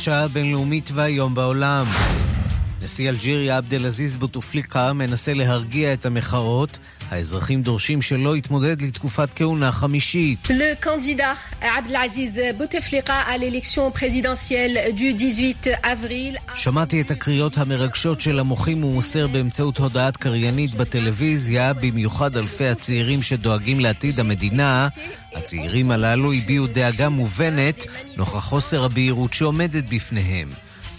השעה הבינלאומית והיום בעולם. נשיא אלג'יריה עבד אל-עזיז בוטופליקה מנסה להרגיע את המחאות. האזרחים דורשים שלא יתמודד לתקופת כהונה חמישית. שמעתי את הקריאות המרגשות של המוחים ומוסר באמצעות הודעת קריינית בטלוויזיה, במיוחד אלפי הצעירים שדואגים לעתיד המדינה. הצעירים הללו הביעו דאגה מובנת נוכח חוסר הבהירות שעומדת בפניהם.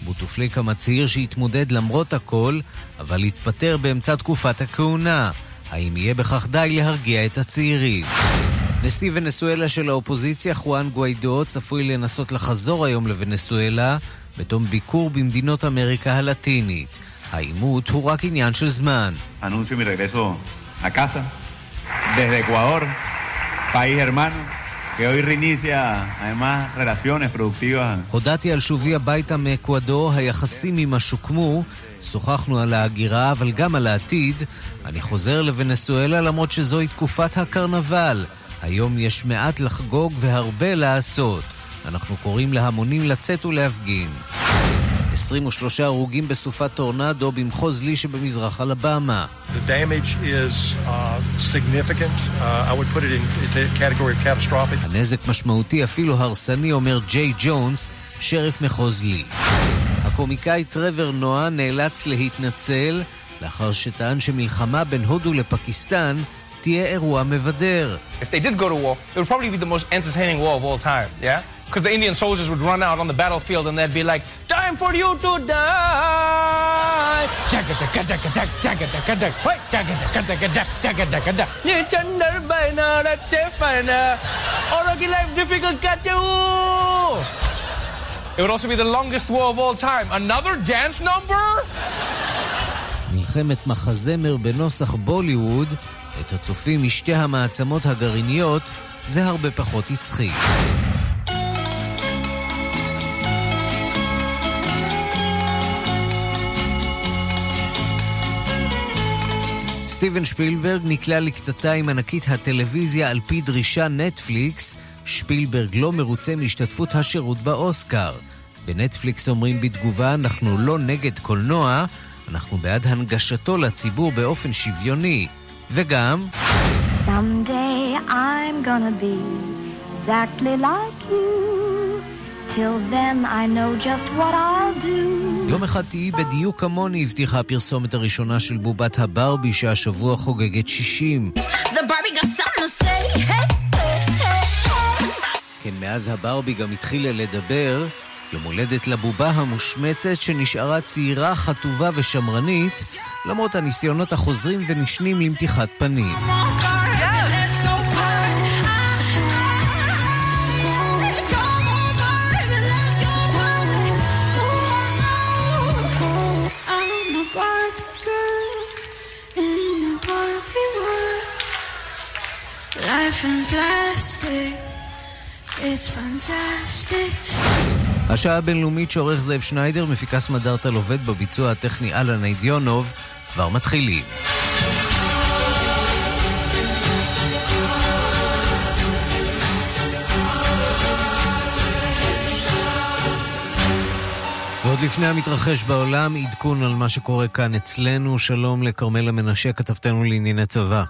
בוטופליקה מצהיר שיתמודד למרות הכל, אבל יתפטר באמצע תקופת הכהונה. האם יהיה בכך די להרגיע את הצעירים? נשיא ונסואלה של האופוזיציה, חואן גוויידו, צפוי לנסות לחזור היום לונסואלה בתום ביקור במדינות אמריקה הלטינית. העימות הוא רק עניין של זמן. País hermano. que hoy reinicia además relaciones productivas. הודעתי על שובי הביתה מאקוודור, היחסים עמה שוקמו, שוחחנו על ההגירה אבל גם על העתיד. אני חוזר לוונסואלה למרות שזוהי תקופת הקרנבל. היום יש מעט לחגוג והרבה לעשות. אנחנו קוראים להמונים לצאת ולהפגין. 23 הרוגים בסופת טורנדו במחוז לי שבמזרח אלבמה. הנזק משמעותי, אפילו הרסני, אומר ג'יי ג'ונס, שריף מחוז לי. הקומיקאי טרוור נועה נאלץ להתנצל לאחר שטען שמלחמה בין הודו לפקיסטן תהיה אירוע מבדר. If they did go to war, it would probably be the most entertaining war of all time, yeah? Because the Indian soldiers would run out on the battlefield and they'd be like, Time for you to die! It would also be the longest war of all time. Another dance number? מלחמת מחזמר בנוסח בוליווד, את הצופים משתי המעצמות הגרעיניות, זה הרבה פחות הצחיק. סטיבן שפילברג נקלע לקטטה עם ענקית הטלוויזיה על פי דרישה נטפליקס. שפילברג לא מרוצה מהשתתפות השירות באוסקר. בנטפליקס אומרים בתגובה, אנחנו לא נגד קולנוע, אנחנו בעד הנגשתו לציבור באופן שוויוני. וגם... Exactly like you. Till then I know just what I'll do. יום אחד תהיי בדיוק כמוני, הבטיחה הפרסומת הראשונה של בובת הברבי שהשבוע חוגגת 60. כן, מאז הברבי גם התחילה לדבר. יום הולדת לבובה המושמצת שנשארה צעירה, חטובה ושמרנית, למרות הניסיונות החוזרים ונשנים למתיחת פנים. השעה הבינלאומית שעורך זאב שניידר, מפיקס מדארטל עובד בביצוע הטכני אלן אידיונוב, כבר מתחילים. לפני המתרחש בעולם, עדכון על מה שקורה כאן אצלנו. שלום לכרמלה מנשה, כתבתנו לענייני צבא.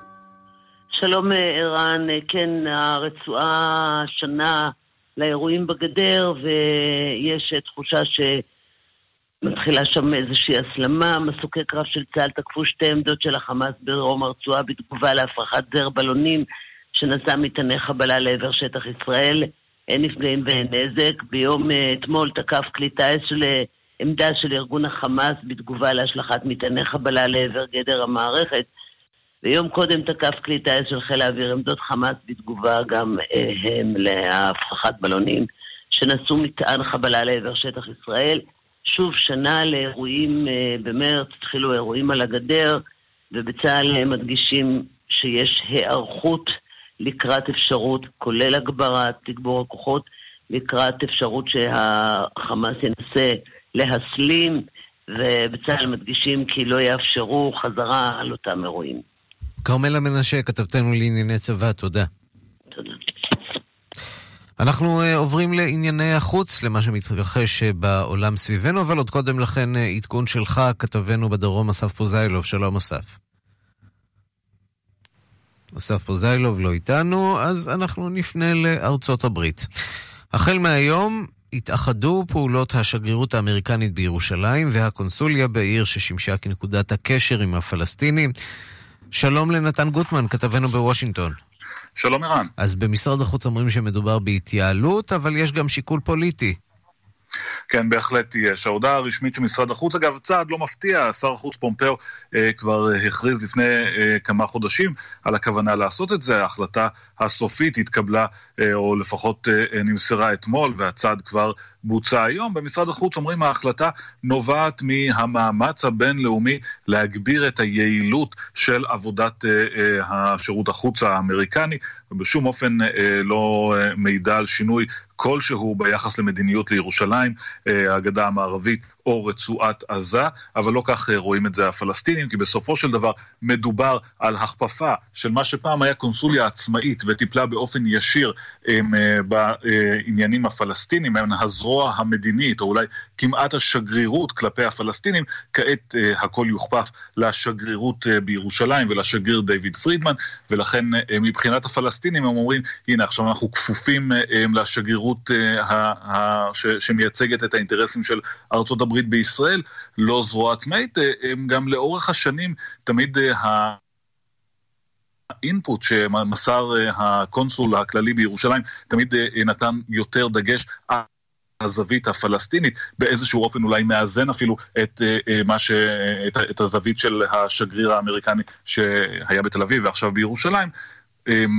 שלום ערן, כן, הרצועה שנה לאירועים בגדר ויש תחושה שמתחילה שם איזושהי הסלמה. מסוקי קרב של צה"ל תקפו שתי עמדות של החמאס בדרום הרצועה בתגובה להפרחת זר בלונים שנשא מטעני חבלה לעבר שטח ישראל. אין נפגעים ואין נזק. ביום אתמול תקף כלי טיס של עמדה של ארגון החמאס בתגובה להשלכת מטעני חבלה לעבר גדר המערכת. ויום קודם תקף כלי טיס של חיל האוויר עמדות חמאס בתגובה גם אה, הם להפרחת בלונים שנשאו מטען חבלה לעבר שטח ישראל. שוב שנה לאירועים אה, במרץ, התחילו אירועים על הגדר, ובצה"ל הם מדגישים שיש היערכות לקראת אפשרות, כולל הגברת תגבור הכוחות, לקראת אפשרות שהחמאס ינסה להסלים, ובצה"ל מדגישים כי לא יאפשרו חזרה על אותם אירועים. כרמלה מנשה, כתבתנו לענייני צבא, תודה. תודה. אנחנו uh, עוברים לענייני החוץ, למה שמתרחש uh, בעולם סביבנו, אבל עוד קודם לכן uh, עדכון שלך, כתבנו בדרום אסף פוזיילוב. שלום אסף. אסף פוזיילוב לא איתנו, אז אנחנו נפנה לארצות הברית. החל מהיום התאחדו פעולות השגרירות האמריקנית בירושלים והקונסוליה בעיר ששימשה כנקודת הקשר עם הפלסטינים. שלום לנתן גוטמן, כתבנו בוושינגטון. שלום ערן. אז במשרד החוץ אומרים שמדובר בהתייעלות, אבל יש גם שיקול פוליטי. כן, בהחלט יש. ההודעה הרשמית של משרד החוץ, אגב, צעד לא מפתיע, שר החוץ פומפאו אה, כבר הכריז לפני אה, כמה חודשים על הכוונה לעשות את זה. ההחלטה הסופית התקבלה, אה, או לפחות אה, אה נמסרה אתמול, והצעד כבר בוצע היום. במשרד החוץ אומרים ההחלטה נובעת מהמאמץ הבינלאומי להגביר את היעילות של עבודת השירות החוץ האמריקני, ובשום אופן לא מעידה על שינוי כלשהו ביחס למדיניות לירושלים, הגדה המערבית או רצועת עזה, אבל לא כך אה, רואים את זה הפלסטינים, כי בסופו של דבר מדובר על הכפפה של מה שפעם היה קונסוליה עצמאית וטיפלה באופן ישיר הם, אה, בעניינים הפלסטינים, הזרוע המדינית, או אולי כמעט השגרירות כלפי הפלסטינים, כעת הכל יוכפף לשגרירות בירושלים ולשגריר דיוויד פרידמן, ולכן מבחינת הפלסטינים הם אומרים, הנה עכשיו אנחנו כפופים לשגרירות שמייצגת את האינטרסים של ארצות הברית. בישראל, לא זרוע עצמאית, אה, הם גם לאורך השנים תמיד אה, האינפוט שמסר הקונסול הכללי בירושלים תמיד נתן יותר דגש לזווית הפלסטינית, באיזשהו אופן אולי מאזן אפילו את, מה ש... את, את הזווית של השגריר האמריקני שהיה בתל אביב ועכשיו בירושלים.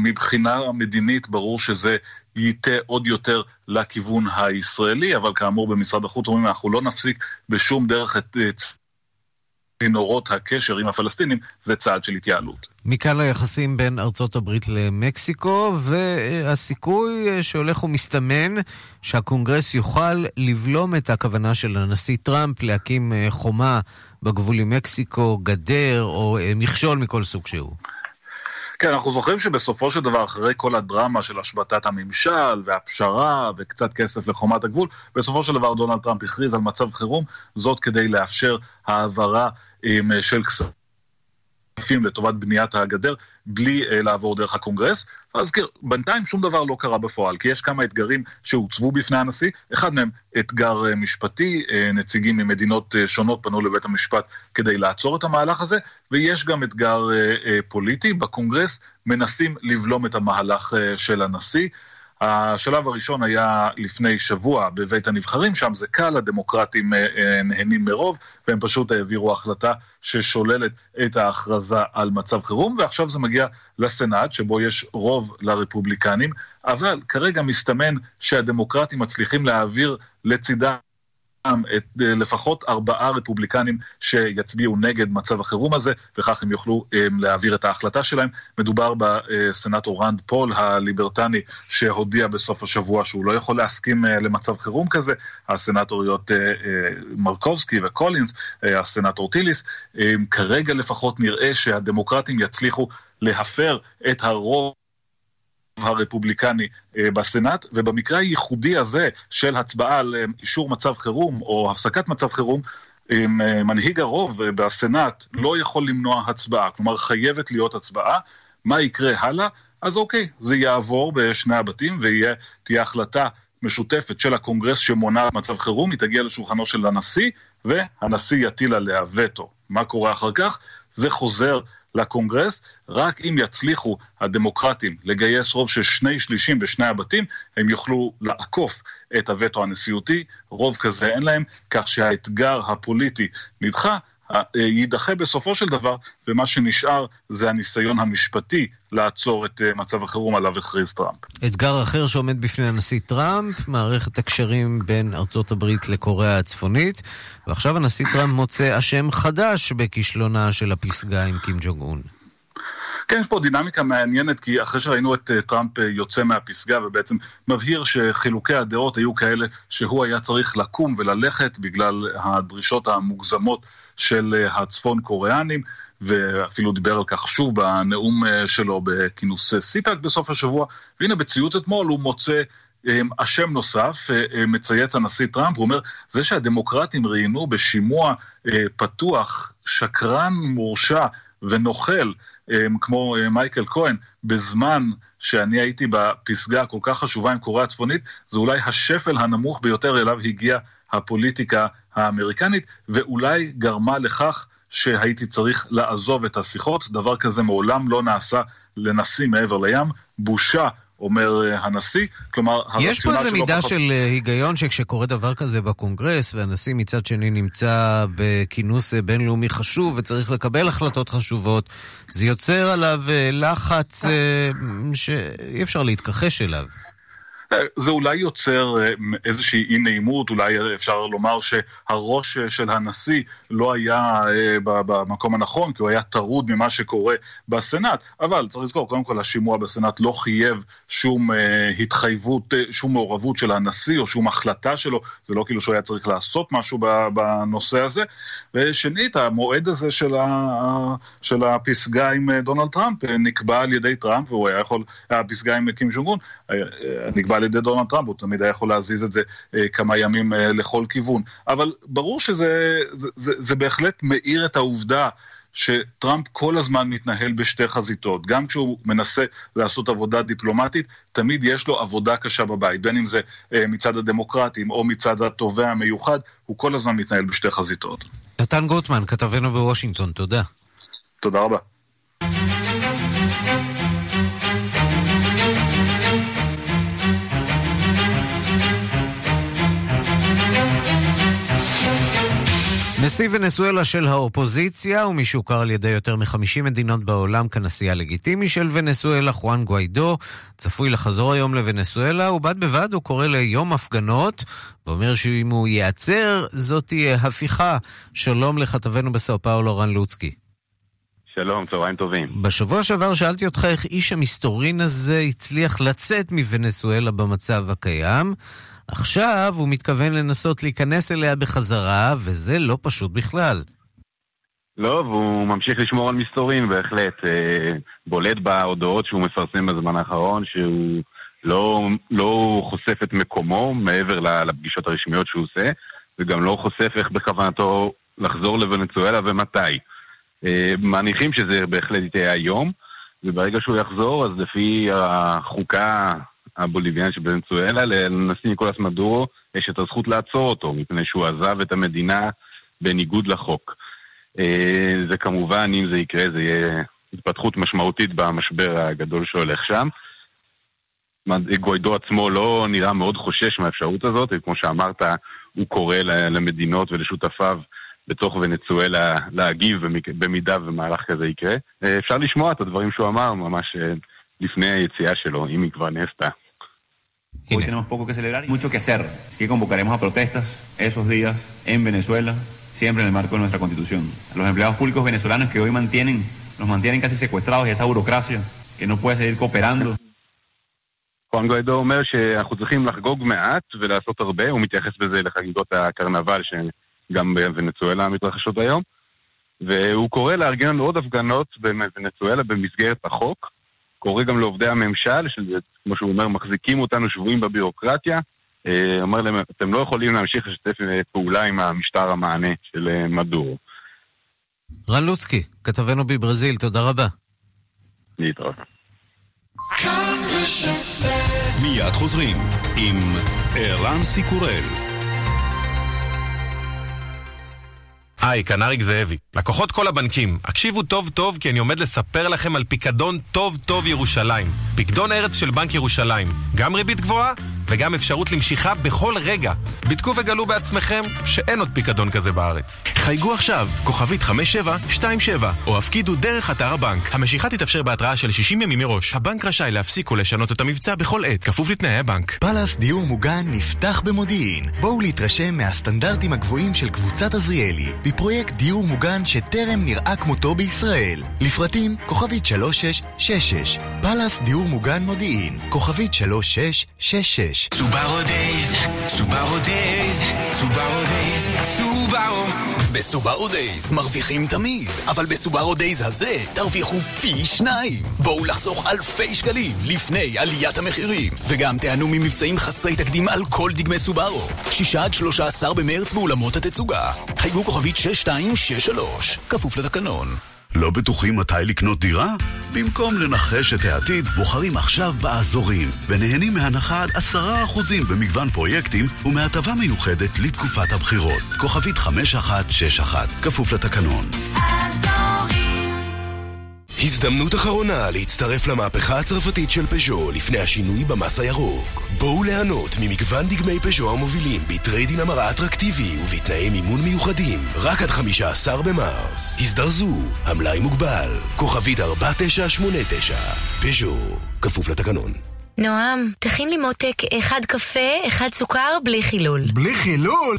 מבחינה מדינית ברור שזה ייטה עוד יותר לכיוון הישראלי, אבל כאמור במשרד החוץ אומרים אנחנו לא נפסיק בשום דרך את צינורות הקשר עם הפלסטינים, זה צעד של התייעלות. מכאן היחסים בין ארצות הברית למקסיקו, והסיכוי שהולך ומסתמן שהקונגרס יוכל לבלום את הכוונה של הנשיא טראמפ להקים חומה בגבול עם מקסיקו, גדר או מכשול מכל סוג שהוא. כן, אנחנו זוכרים שבסופו של דבר, אחרי כל הדרמה של השבתת הממשל והפשרה וקצת כסף לחומת הגבול, בסופו של דבר דונלד טראמפ הכריז על מצב חירום, זאת כדי לאפשר העברה של כספים. לטובת בניית הגדר בלי אה, לעבור דרך הקונגרס. להזכיר, בינתיים שום דבר לא קרה בפועל, כי יש כמה אתגרים שהוצבו בפני הנשיא, אחד מהם אתגר אה, משפטי, נציגים ממדינות שונות פנו לבית המשפט כדי לעצור את המהלך הזה, ויש גם אתגר פוליטי, בקונגרס מנסים לבלום את המהלך של הנשיא. השלב הראשון היה לפני שבוע בבית הנבחרים, שם זה קל, הדמוקרטים אה, אה, נהנים מרוב, והם פשוט העבירו החלטה ששוללת את ההכרזה על מצב חירום, ועכשיו זה מגיע לסנאט, שבו יש רוב לרפובליקנים, אבל כרגע מסתמן שהדמוקרטים מצליחים להעביר לצידה את אה, לפחות ארבעה רפובליקנים שיצביעו נגד מצב החירום הזה, וכך הם יוכלו אה, להעביר את ההחלטה שלהם. מדובר בסנטור רנד פול הליברטני, שהודיע בסוף השבוע שהוא לא יכול להסכים אה, למצב חירום כזה, הסנטוריות מרקובסקי וקולינס, הסנטור טיליס. כרגע לפחות נראה שהדמוקרטים יצליחו להפר את הרוב הרפובליקני אה, בסנאט, ובמקרה הייחודי הזה של הצבעה על אה, אישור מצב חירום או הפסקת מצב חירום, אה, מנהיג הרוב בסנאט לא יכול למנוע הצבעה, כלומר חייבת להיות הצבעה. מה יקרה הלאה? אז אוקיי, זה יעבור בשני הבתים ותהיה החלטה משותפת של הקונגרס שמונעת מצב חירום, היא תגיע לשולחנו של הנשיא, והנשיא יטיל עליה וטו. מה קורה אחר כך? זה חוזר לקונגרס, רק אם יצליחו הדמוקרטים לגייס רוב של שני שלישים בשני הבתים, הם יוכלו לעקוף את הווטו הנשיאותי, רוב כזה אין להם, כך שהאתגר הפוליטי נדחה, יידחה בסופו של דבר, ומה שנשאר זה הניסיון המשפטי לעצור את אה, מצב החירום עליו הכריז טראמפ. אתגר אחר שעומד בפני הנשיא טראמפ, מערכת הקשרים בין ארצות הברית לקוריאה הצפונית, ועכשיו הנשיא טראמפ מוצא אשם חדש בכישלונה של הפסגה עם קים ג'ונג און. כן, יש פה דינמיקה מעניינת, כי אחרי שראינו את אה, טראמפ יוצא מהפסגה ובעצם מבהיר שחילוקי הדעות היו כאלה שהוא היה צריך לקום וללכת בגלל הדרישות המוגזמות של אה, הצפון קוריאנים, ואפילו דיבר על כך שוב בנאום אה, שלו בכינוס CPAC בסוף השבוע, והנה בציוץ אתמול הוא מוצא אשם נוסף, מצייץ הנשיא טראמפ, הוא אומר, זה שהדמוקרטים ראיינו בשימוע פתוח, שקרן מורשע ונוכל, כמו מייקל כהן, בזמן שאני הייתי בפסגה הכל כך חשובה עם קוריאה הצפונית, זה אולי השפל הנמוך ביותר אליו הגיעה הפוליטיקה האמריקנית, ואולי גרמה לכך שהייתי צריך לעזוב את השיחות. דבר כזה מעולם לא נעשה לנשיא מעבר לים. בושה אומר אה, הנשיא, כלומר... יש פה איזה מידה פחות... של אה, היגיון שכשקורה דבר כזה בקונגרס, והנשיא מצד שני נמצא בכינוס אה, בינלאומי חשוב וצריך לקבל החלטות חשובות, זה יוצר עליו לחץ שאי אפשר להתכחש אליו. זה אולי יוצר אה, איזושהי אי נעימות, אולי אפשר לומר שהראש של הנשיא לא היה אה, במקום הנכון, כי הוא היה טרוד ממה שקורה בסנאט, אבל צריך לזכור, קודם כל השימוע בסנאט לא חייב שום אה, התחייבות, שום מעורבות של הנשיא או שום החלטה שלו, זה לא כאילו שהוא היה צריך לעשות משהו בנושא הזה. ושנית, המועד הזה של, ה, של הפסגה עם דונלד טראמפ נקבע על ידי טראמפ, והוא היה יכול, הפסגה עם קים ז'ונגון, נקבע על ידי דונלד טראמפ, הוא תמיד היה יכול להזיז את זה אה, כמה ימים אה, לכל כיוון. אבל ברור שזה זה, זה, זה בהחלט מאיר את העובדה שטראמפ כל הזמן מתנהל בשתי חזיתות. גם כשהוא מנסה לעשות עבודה דיפלומטית, תמיד יש לו עבודה קשה בבית, בין אם זה אה, מצד הדמוקרטים או מצד התובע המיוחד, הוא כל הזמן מתנהל בשתי חזיתות. נתן גוטמן, כתבנו בוושינגטון, תודה. תודה רבה. נשיא ונסואלה של האופוזיציה, ומי שהוכר על ידי יותר מ-50 מדינות בעולם כנשיא הלגיטימי של ונסואלה, חואן גואידו, צפוי לחזור היום לונסואלה, ובד בבד הוא קורא ליום הפגנות, ואומר שאם הוא ייעצר, זאת תהיה הפיכה. שלום לכתבנו בסאו פאולו, רן לוצקי. שלום, צהריים טובים. בשבוע שעבר שאלתי אותך איך איש המסתורין הזה הצליח לצאת מוונסואלה במצב הקיים. עכשיו הוא מתכוון לנסות להיכנס אליה בחזרה, וזה לא פשוט בכלל. לא, והוא ממשיך לשמור על מסתורים, בהחלט. אה, בולט בהודעות שהוא מפרסם בזמן האחרון, שהוא לא, לא חושף את מקומו מעבר לפגישות הרשמיות שהוא עושה, וגם לא חושף איך בכוונתו לחזור לוונצואלה ומתי. אה, מניחים שזה בהחלט יהיה היום, וברגע שהוא יחזור, אז לפי החוקה הבוליביאן של בנצואלה, לנשיא ניקולס מדורו יש את הזכות לעצור אותו, מפני שהוא עזב את המדינה בניגוד לחוק. אה, זה כמובן, אם זה יקרה, זה יהיה התפתחות משמעותית במשבר הגדול שהולך שם. גוידו עצמו לא נראה מאוד חושש מהאפשרות הזאת, וכמו שאמרת, הוא קורא למדינות ולשותפיו בתוך ונצואלה להגיב במידה ומהלך כזה יקרה. אה, אפשר לשמוע את הדברים שהוא אמר ממש אה, לפני היציאה שלו, אם היא כבר נעשתה. Hoy tenemos poco que celebrar y mucho que hacer. Que convocaremos a protestas esos días en Venezuela, siempre en el marco de nuestra constitución. A los empleados públicos venezolanos que hoy mantienen, nos mantienen casi secuestrados y esa burocracia que no puede seguir cooperando. חואן גוידו אומר שאנחנו צריכים לחגוג מעט ולעשות הרבה, הוא מתייחס בזה לחגיגות הקרנבל שגם בוונצואלה מתרחשות היום, והוא קורא לארגן עוד הפגנות בוונצואלה במסגרת החוק, קורא גם לעובדי הממשל, שכמו שהוא אומר, מחזיקים אותנו שבויים בביורוקרטיה. אה, אומר להם, אתם לא יכולים להמשיך לשתף פעולה עם המשטר המענה של אה, מדורו. רן לוסקי, כתבנו בברזיל, תודה רבה. להתראות. מיד חוזרים עם ערן סיקורל. היי, כאן אריק זאבי. לקוחות כל הבנקים, הקשיבו טוב טוב כי אני עומד לספר לכם על פיקדון טוב טוב ירושלים. פיקדון ארץ של בנק ירושלים. גם ריבית גבוהה וגם אפשרות למשיכה בכל רגע. בדקו וגלו בעצמכם שאין עוד פיקדון כזה בארץ. חייגו עכשיו, כוכבית 5727, או הפקידו דרך אתר הבנק. המשיכה תתאפשר בהתראה של 60 ימים מראש. הבנק רשאי להפסיק ולשנות את המבצע בכל עת, כפוף לתנאי הבנק. פלאס דיור מוגן נפתח במודיעין. בואו להתרשם מהסטנדרטים הגבוהים של קבוצת עזריאלי, בפרויקט דיור מוגן שטרם נראה כמותו בישראל. לפרטים, כוכבית 3666. פאלאס דיור מוגן מודיעין, כוכבית 3666 חמש. סובארו Days, סובארו Days, סובארו Days, סובארו. בסובארו Days מרוויחים תמיד, אבל בסובארו Days הזה תרוויחו פי שניים. בואו לחסוך אלפי שקלים לפני עליית המחירים, וגם תיהנו ממבצעים חסרי תקדים על כל דגמי סובארו. שישה עד שלושה עשר במרץ באולמות התצוגה. חייגו כוכבית 6263, כפוף לתקנון. לא בטוחים מתי לקנות דירה? במקום לנחש את העתיד, בוחרים עכשיו באזורים, ונהנים מהנחה עד עשרה אחוזים במגוון פרויקטים ומהטבה מיוחדת לתקופת הבחירות. כוכבית 5161, כפוף לתקנון. הזדמנות אחרונה להצטרף למהפכה הצרפתית של פז'ו לפני השינוי במס הירוק. בואו ליהנות ממגוון דגמי פז'ו המובילים בטריידין המרה אטרקטיבי ובתנאי מימון מיוחדים רק עד 15 במרס. הזדרזו, המלאי מוגבל. כוכבית 4989, פז'ו, כפוף לתקנון. נועם, תכין לי מותק אחד קפה, אחד סוכר, בלי חילול. בלי חילול?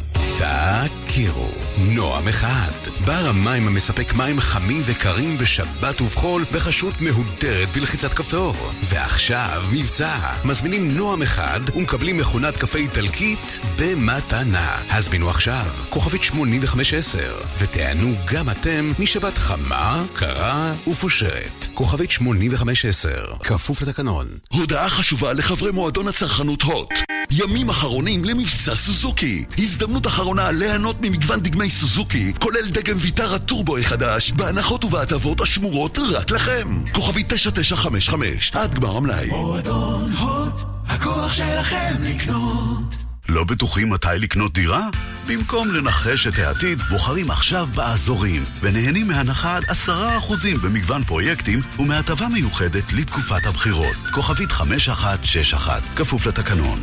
תכירו, נועם אחד. בר המים המספק מים חמים וקרים בשבת ובחול בחשות מהודרת בלחיצת כפתור. ועכשיו מבצע. מזמינים נועם אחד ומקבלים מכונת קפה איטלקית במתנה. הזמינו עכשיו, כוכבית 8510, ותענו גם אתם משבת חמה, קרה ופושרת. כוכבית 8510, כפוף לתקנון. הודעה חשובה לחברי מועדון הצרכנות הוט. ימים אחרונים למבצע סוזוקי. הזדמנות אחרונה ליהנות ממגוון דגמי סוזוקי, כולל דגם ויטרה טורבו החדש, בהנחות ובהטבות השמורות רק לכם. כוכבי 9955, עד גמר המלאי. מועדון הוט, הכוח שלכם לקנות. לא בטוחים מתי לקנות דירה? במקום לנחש את העתיד, בוחרים עכשיו באזורים, ונהנים מהנחה עד עשרה אחוזים במגוון פרויקטים ומהטבה מיוחדת לתקופת הבחירות. כוכבית 5161, כפוף לתקנון.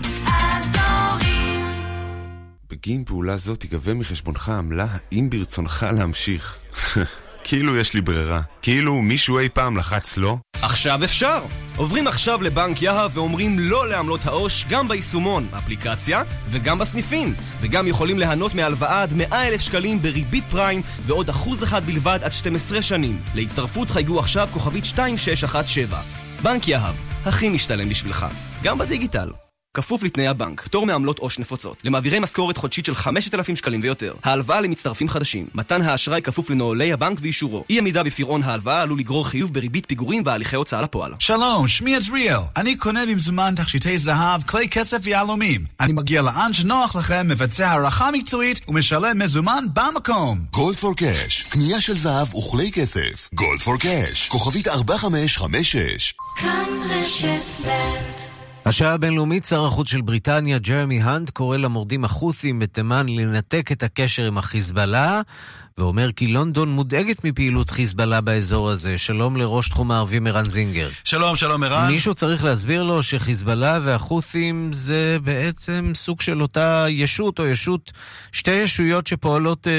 בגין פעולה זו תיגבה מחשבונך עמלה האם ברצונך להמשיך. כאילו יש לי ברירה. כאילו מישהו אי פעם לחץ לא? עכשיו אפשר! עוברים עכשיו לבנק יהב ואומרים לא לעמלות העו"ש גם ביישומון, אפליקציה וגם בסניפים וגם יכולים ליהנות מהלוואה עד 100 אלף שקלים בריבית פריים ועוד אחוז אחד בלבד עד 12 שנים. להצטרפות חייגו עכשיו כוכבית 2617 בנק יהב, הכי משתלם בשבילך, גם בדיגיטל. כפוף לתנאי הבנק, פטור מעמלות עו"ש נפוצות, למעבירי משכורת חודשית של 5,000 שקלים ויותר, ההלוואה למצטרפים חדשים, מתן האשראי כפוף לנוהלי הבנק ואישורו, אי עמידה בפירעון ההלוואה עלול לגרור חיוב בריבית פיגורים והליכי הוצאה לפועל. שלום, שמי עזריאל, אני קונה במזומן תכשיטי זהב, כלי כסף ויהלומים. אני מגיע לאן שנוח לכם, מבצע הערכה מקצועית ומשלם מזומן במקום. גולד פור קאש, קנייה של זהב וכלי כסף. גולד פור קאש, כוכבית 4556. כאן רשת ב' השעה הבינלאומית, שר החוץ של בריטניה, ג'רמי האנט, קורא למורדים החות'ים בתימן לנתק את הקשר עם החיזבאללה, ואומר כי לונדון מודאגת מפעילות חיזבאללה באזור הזה. שלום לראש תחום הערבים ערן זינגר. שלום, שלום ערן. מישהו צריך להסביר לו שחיזבאללה והחות'ים זה בעצם סוג של אותה ישות או ישות, שתי ישויות שפועלות אה,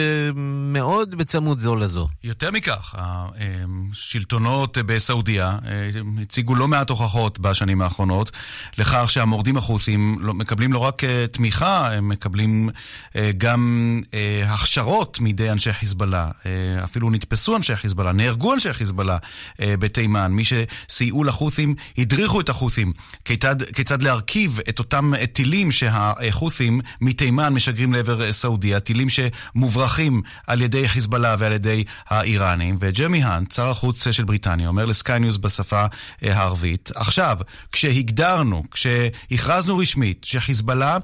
מאוד בצמוד זו לזו. יותר מכך, השלטונות בסעודיה אה, הציגו לא מעט הוכחות בשנים האחרונות לכך שהמורדים החות'ים לא, מקבלים לא רק אה, תמיכה, הם מקבלים אה, גם אה, הכשרות מידי אנשי חיזבאללה. אה, אפילו נתפסו אנשי חיזבאללה, נהרגו אנשי חיזבאללה אה, בתימן. מי שסייעו לחות'ים הדריכו את החות'ים כיצד, כיצד להרכיב את אותם טילים שהחות'ים מתימן משגרים לעבר סעודיה, טילים שמוברחים על ידי חיזבאללה ועל ידי האיראנים. וג'רמי האנט, שר החוץ של בריטניה, אומר לסקיי ניוז בשפה אה, הערבית, עכשיו, כשהגדרנו, כשהכרזנו רשמית שחיזבאללה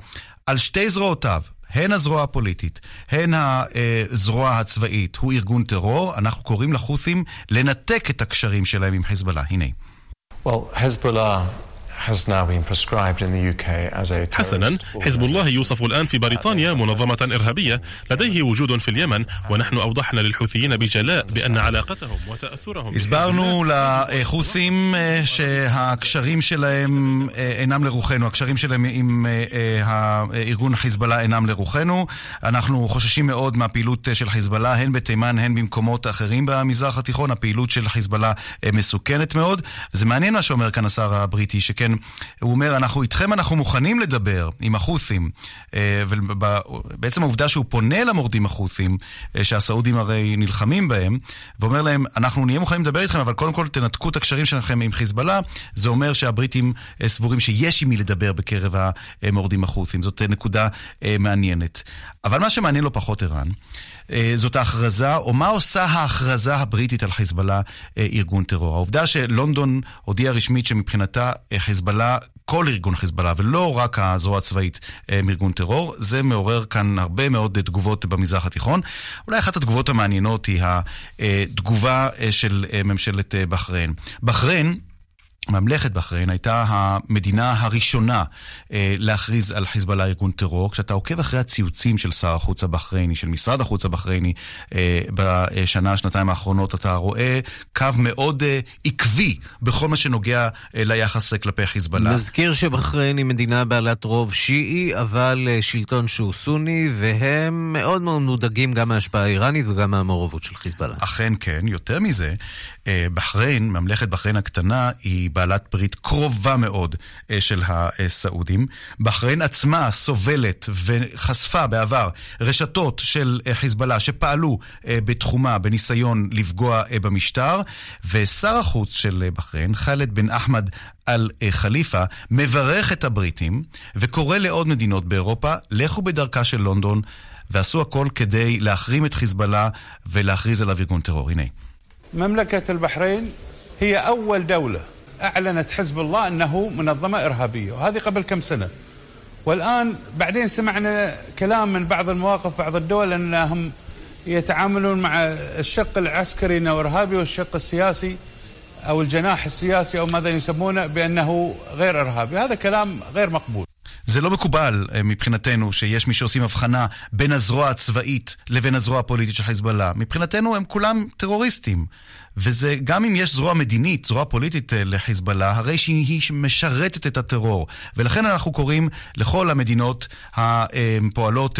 על שתי זרועותיו, הן הזרוע הפוליטית, הן הזרוע הצבאית, הוא ארגון טרור, אנחנו קוראים לחות'ים לנתק את הקשרים שלהם עם חיזבאללה. הנה. Well, Hezbollah حسنا حزب الله يوصف الآن في بريطانيا منظمة إرهابية لديه وجود في اليمن ونحن أوضحنا للحوثيين بجلاء بأن علاقتهم وتأثرهم הסברנו לחות'ים שהקשרים שלהם אינם לרוחנו, הקשרים שלהם עם הארגון חיזבאללה אינם לרוחנו. אנחנו חוששים מאוד מהפעילות של חיזבאללה, הן בתימן הן במקומות אחרים במזרח התיכון. הפעילות של חיזבאללה מסוכנת מאוד. זה מעניין מה שאומר כאן השר הבריטי, שכן כן? הוא אומר, אנחנו איתכם, אנחנו מוכנים לדבר עם החות'ים. ובעצם העובדה שהוא פונה למורדים החות'ים, שהסעודים הרי נלחמים בהם, ואומר להם, אנחנו נהיה מוכנים לדבר איתכם, אבל קודם כל תנתקו את הקשרים שלכם עם חיזבאללה, זה אומר שהבריטים סבורים שיש עם מי לדבר בקרב המורדים החות'ים. זאת נקודה מעניינת. אבל מה שמעניין לא פחות ערן, זאת ההכרזה, או מה עושה ההכרזה הבריטית על חיזבאללה ארגון טרור. העובדה שלונדון הודיעה רשמית שמבחינתה חיזבאללה, כל ארגון חיזבאללה, ולא רק הזרוע הצבאית מארגון טרור, זה מעורר כאן הרבה מאוד תגובות במזרח התיכון. אולי אחת התגובות המעניינות היא התגובה של ממשלת בחריין. בחריין ממלכת בחריין הייתה המדינה הראשונה אה, להכריז על חיזבאללה ארגון טרור. כשאתה עוקב אחרי הציוצים של שר החוץ הבחרייני, של משרד החוץ הבחרייני, אה, בשנה, שנתיים האחרונות, אתה רואה קו מאוד אה, עקבי בכל מה שנוגע אה, ליחס כלפי חיזבאללה. נזכיר שבחריין היא מדינה בעלת רוב שיעי, אבל אה, שלטון שהוא סוני, והם מאוד מאוד מודאגים גם מההשפעה האיראנית וגם מהמעורבות של חיזבאללה. אכן כן, יותר מזה, אה, בחריין, ממלכת בחריין הקטנה, היא בעלת ברית קרובה מאוד אה, של הסעודים. בחריין עצמה סובלת וחשפה בעבר רשתות של אה, חיזבאללה שפעלו אה, בתחומה בניסיון לפגוע במשטר, ושר החוץ של בחריין, ח'אלד בן אחמד על חליפה, מברך את הבריטים וקורא לעוד מדינות באירופה, לכו בדרכה של לונדון. ועשו הכל כדי להחרים את חיזבאללה ולהכריז עליו ארגון טרור. הנה. ממלכת אל-בחריין היא אול דולה أعلنت حزب الله أنه منظمة إرهابية وهذه قبل كم سنة. والآن بعدين سمعنا كلام من بعض المواقف بعض الدول أنهم يتعاملون مع الشق العسكري أنه إرهابي والشق السياسي أو الجناح السياسي أو ماذا يسمونه بأنه غير إرهابي. هذا كلام غير مقبول. זה לא מקובל מבחינתנו שיש מי שעושים הבחנה בין הזרוע הצבאית לבין הזרוע הפוליטית של חיזבאללה. מבחינתנו הם כולם טרוריסטים. וזה, גם אם יש זרוע מדינית, זרוע פוליטית לחיזבאללה, הרי שהיא משרתת את הטרור. ולכן אנחנו קוראים לכל המדינות הפועלות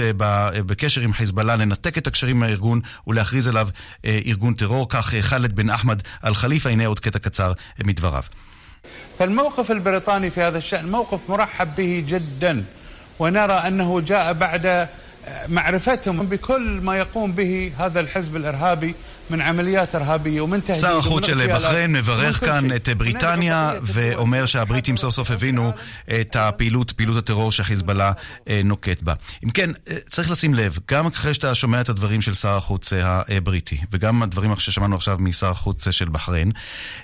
בקשר עם חיזבאללה לנתק את הקשרים עם הארגון ולהכריז עליו ארגון טרור. כך חאלד בן אחמד אל-חליפה, הנה עוד קטע קצר מדבריו. فالموقف البريطاني في هذا الشأن موقف مرحب به جدا ونرى أنه جاء بعد معرفتهم بكل ما يقوم به هذا الحزب الإرهابي من عمليات إرهابية ومن تهديد שר החוץ של בחריין מברך כאן את בריטניה ואומר שהבריטים סוף סוף הבינו את הפעילות, פעילות הטרור שהחיזבאללה נוקט בה. אם כן, צריך לשים לב, גם אחרי שאתה שומע את הדברים של שר החוץ הבריטי וגם הדברים ששמענו עכשיו משר החוץ של בחריין,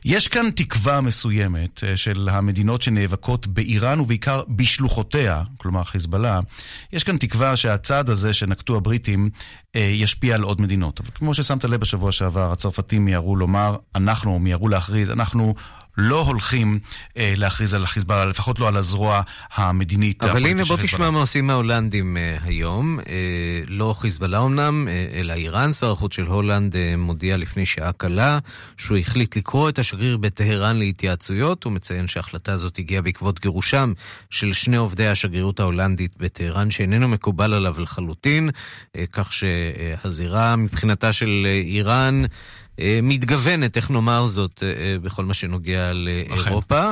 יש כאן תקווה מסוימת של המדינות שנאבקות באיראן ובעיקר בשלוחותיה, כלומר חיזבאללה, יש כאן תקווה שהצעד הזה שנקטו הבריטים ישפיע על עוד מדינות. אבל כמו ששמת לב בשבוע שעבר, הצרפתים מיהרו לומר, אנחנו מיהרו להכריז, אנחנו לא הולכים אה, להכריז על החיזבאללה, לפחות לא על הזרוע המדינית. אבל הנה בוא תשמע מה עושים ההולנדים אה, היום. אה, לא חיזבאללה אמנם, אה, אלא איראן. שר החוץ של הולנד אה, מודיע לפני שעה קלה שהוא החליט לקרוא את השגריר בטהרן להתייעצויות. הוא מציין שההחלטה הזאת הגיעה בעקבות גירושם של שני עובדי השגרירות ההולנדית בטהרן, שאיננו מקובל עליו לחלוטין, אה, כך שהזירה מבחינתה של איראן... מתגוונת, איך נאמר זאת, בכל מה שנוגע לאירופה.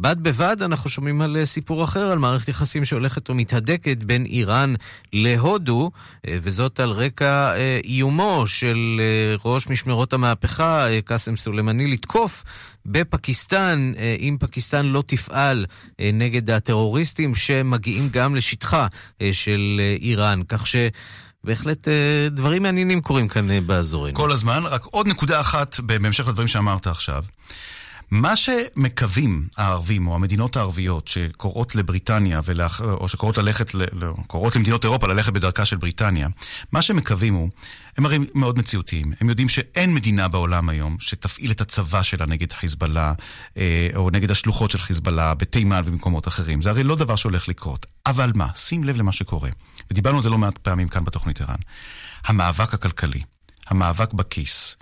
בד בבד אנחנו שומעים על סיפור אחר, על מערכת יחסים שהולכת ומתהדקת בין איראן להודו, וזאת על רקע איומו של ראש משמרות המהפכה, קאסם סולימני, לתקוף בפקיסטן, אם פקיסטן לא תפעל נגד הטרוריסטים שמגיעים גם לשטחה של איראן. כך ש... בהחלט דברים מעניינים קורים כאן באזורנו. כל הזמן, רק עוד נקודה אחת בהמשך לדברים שאמרת עכשיו. מה שמקווים הערבים, או המדינות הערביות, שקוראות לבריטניה, ולאח... או שקוראות ללכת, ל... קוראות למדינות אירופה ללכת בדרכה של בריטניה, מה שמקווים הוא, הם הרי מאוד מציאותיים. הם יודעים שאין מדינה בעולם היום שתפעיל את הצבא שלה נגד חיזבאללה, או נגד השלוחות של חיזבאללה, בתימן ובמקומות אחרים. זה הרי לא דבר שהולך לקרות. אבל מה? שים לב למה שקורה. ודיברנו על זה לא מעט פעמים כאן בתוכנית ערן. המאבק הכלכלי, המאבק בכיס,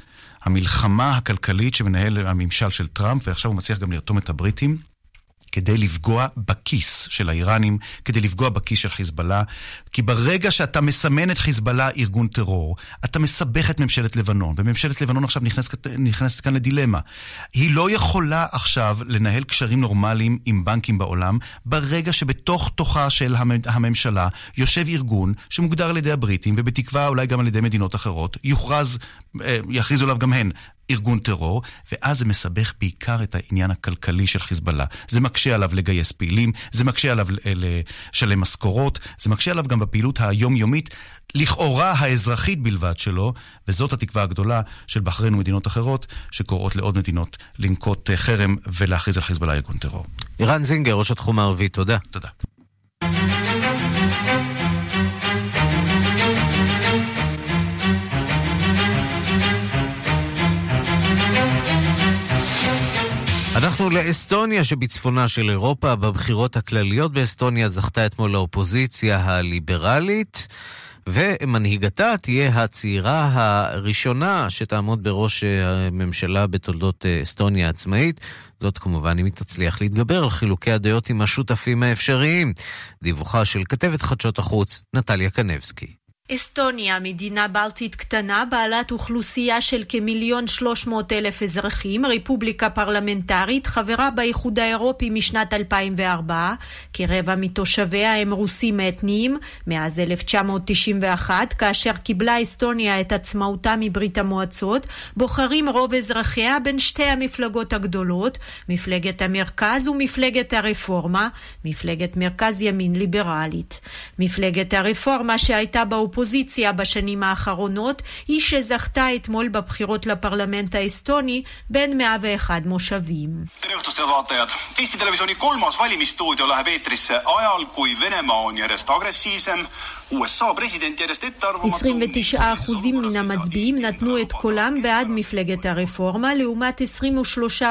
המלחמה הכלכלית שמנהל הממשל של טראמפ, ועכשיו הוא מצליח גם לרתום את הבריטים, כדי לפגוע בכיס של האיראנים, כדי לפגוע בכיס של חיזבאללה, כי ברגע שאתה מסמן את חיזבאללה ארגון טרור, אתה מסבך את ממשלת לבנון, וממשלת לבנון עכשיו נכנסת, נכנסת כאן לדילמה. היא לא יכולה עכשיו לנהל קשרים נורמליים עם בנקים בעולם, ברגע שבתוך תוכה של הממשלה יושב ארגון שמוגדר על ידי הבריטים, ובתקווה אולי גם על ידי מדינות אחרות, יוכרז, אה, יכריזו עליו גם הן ארגון טרור, ואז זה מסבך בעיקר את העניין הכלכלי של חיזבאללה. זה מקשה עליו לגייס פעילים, זה מקשה עליו לשלם משכורות, זה מקשה עליו גם בפעילות היומיומית, לכאורה האזרחית בלבד שלו, וזאת התקווה הגדולה של בחריין ומדינות אחרות, שקוראות לעוד מדינות לנקוט אה, חרם ולהכריז על חיזבאללה ארגון טרור. ערן זינגר, ראש התחום הערבי, תודה. תודה. אנחנו לאסטוניה שבצפונה של אירופה. בבחירות הכלליות באסטוניה זכתה אתמול האופוזיציה הליברלית, ומנהיגתה תהיה הצעירה הראשונה שתעמוד בראש הממשלה בתולדות אסטוניה העצמאית. זאת כמובן אם היא תצליח להתגבר על חילוקי הדעות עם השותפים האפשריים. דיווחה של כתבת חדשות החוץ, נטליה קנבסקי. אסטוניה, מדינה בלטית קטנה, בעלת אוכלוסייה של כמיליון שלוש מאות אלף אזרחים, רפובליקה פרלמנטרית, חברה באיחוד האירופי משנת 2004, כרבע מתושביה הם רוסים אתניים, מאז 1991, כאשר קיבלה אסטוניה את עצמאותה מברית המועצות, בוחרים רוב אזרחיה בין שתי המפלגות הגדולות, מפלגת המרכז ומפלגת הרפורמה, מפלגת מרכז ימין ליברלית. מפלגת הרפורמה שהייתה באופוזיציה האופוזיציה בשנים האחרונות היא שזכתה אתמול בבחירות לפרלמנט האסטוני בין 101 מושבים. eetrisse ajal, kui Venemaa on järjest agressiivsem, USA president järjest ettearvamatu... 29% מן המצביעים נתנו את קולם בעד מפלגת הרפורמה, לעומת 23%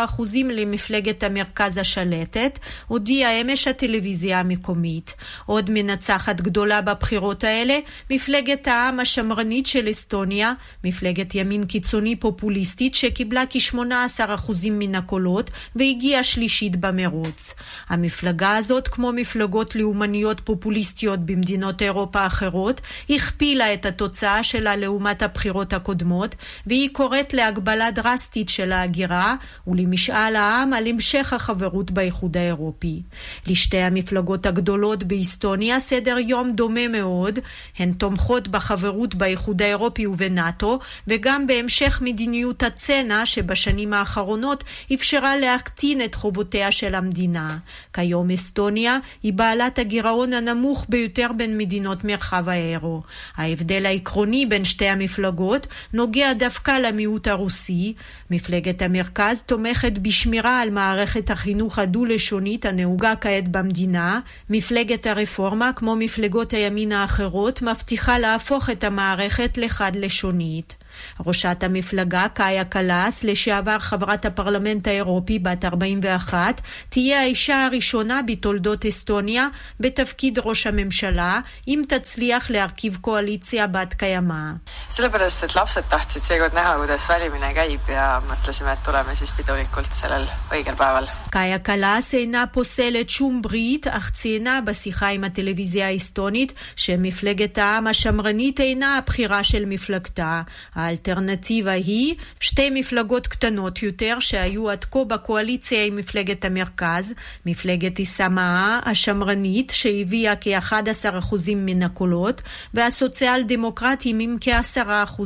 למפלגת המרכז השלטת, הודיעה אמש הטלוויזיה המקומית. עוד מנצחת גדולה בבחירות האלה, מפלגת העם השמרנית של אסטוניה, מפלגת ימין קיצוני פופוליסטית שקיבלה כ-18% מן הקולות והגיעה שלישית במרוץ. המפלגה הזאת, כמו מפלגות לאומניות פופוליסטיות במדינות אירופה האחרות, הכפילה את התוצאה שלה לעומת הבחירות הקודמות, והיא קוראת להגבלה דרסטית של ההגירה ולמשאל העם על המשך החברות באיחוד האירופי. לשתי המפלגות הגדולות באסטוניה סדר יום דומה מאוד, הן תומכות בחברות באיחוד האירופי ובנאטו, וגם בהמשך מדיניות הצנע שבשנים האחרונות אפשרה להקטין את חובותיה של המדינה. כיום אסטוניה היא בעלת הגירעון הנמוך ביותר בין מדינות מרחב האירו. ההבדל העקרוני בין שתי המפלגות נוגע דווקא למיעוט הרוסי. מפלגת המרכז תומכת בשמירה על מערכת החינוך הדו-לשונית הנהוגה כעת במדינה. מפלגת הרפורמה, כמו מפלגות הימין האחרות, מבטיחה להפוך את המערכת לחד-לשונית. ראשת המפלגה, קאיה קלאס, לשעבר חברת הפרלמנט האירופי בת 41, תהיה האישה הראשונה בתולדות אסטוניה בתפקיד ראש הממשלה, אם תצליח להרכיב קואליציה בת קיימא. sellepärast, et lapsed tahtsid seekord näha, kuidas valimine käib ja mõtlesime, et tuleme siis pidulikult sellel õigel päeval. קאיה קלאס אינה פוסלת שום ברית, אך ציינה בשיחה עם הטלוויזיה האסטונית שמפלגת העם השמרנית אינה הבחירה של מפלגתה. האלטרנטיבה היא שתי מפלגות קטנות יותר שהיו עד כה בקואליציה עם מפלגת המרכז, מפלגת איסמאה השמרנית שהביאה כ-11% מן הקולות, והסוציאל דמוקרטים עם כ-10%.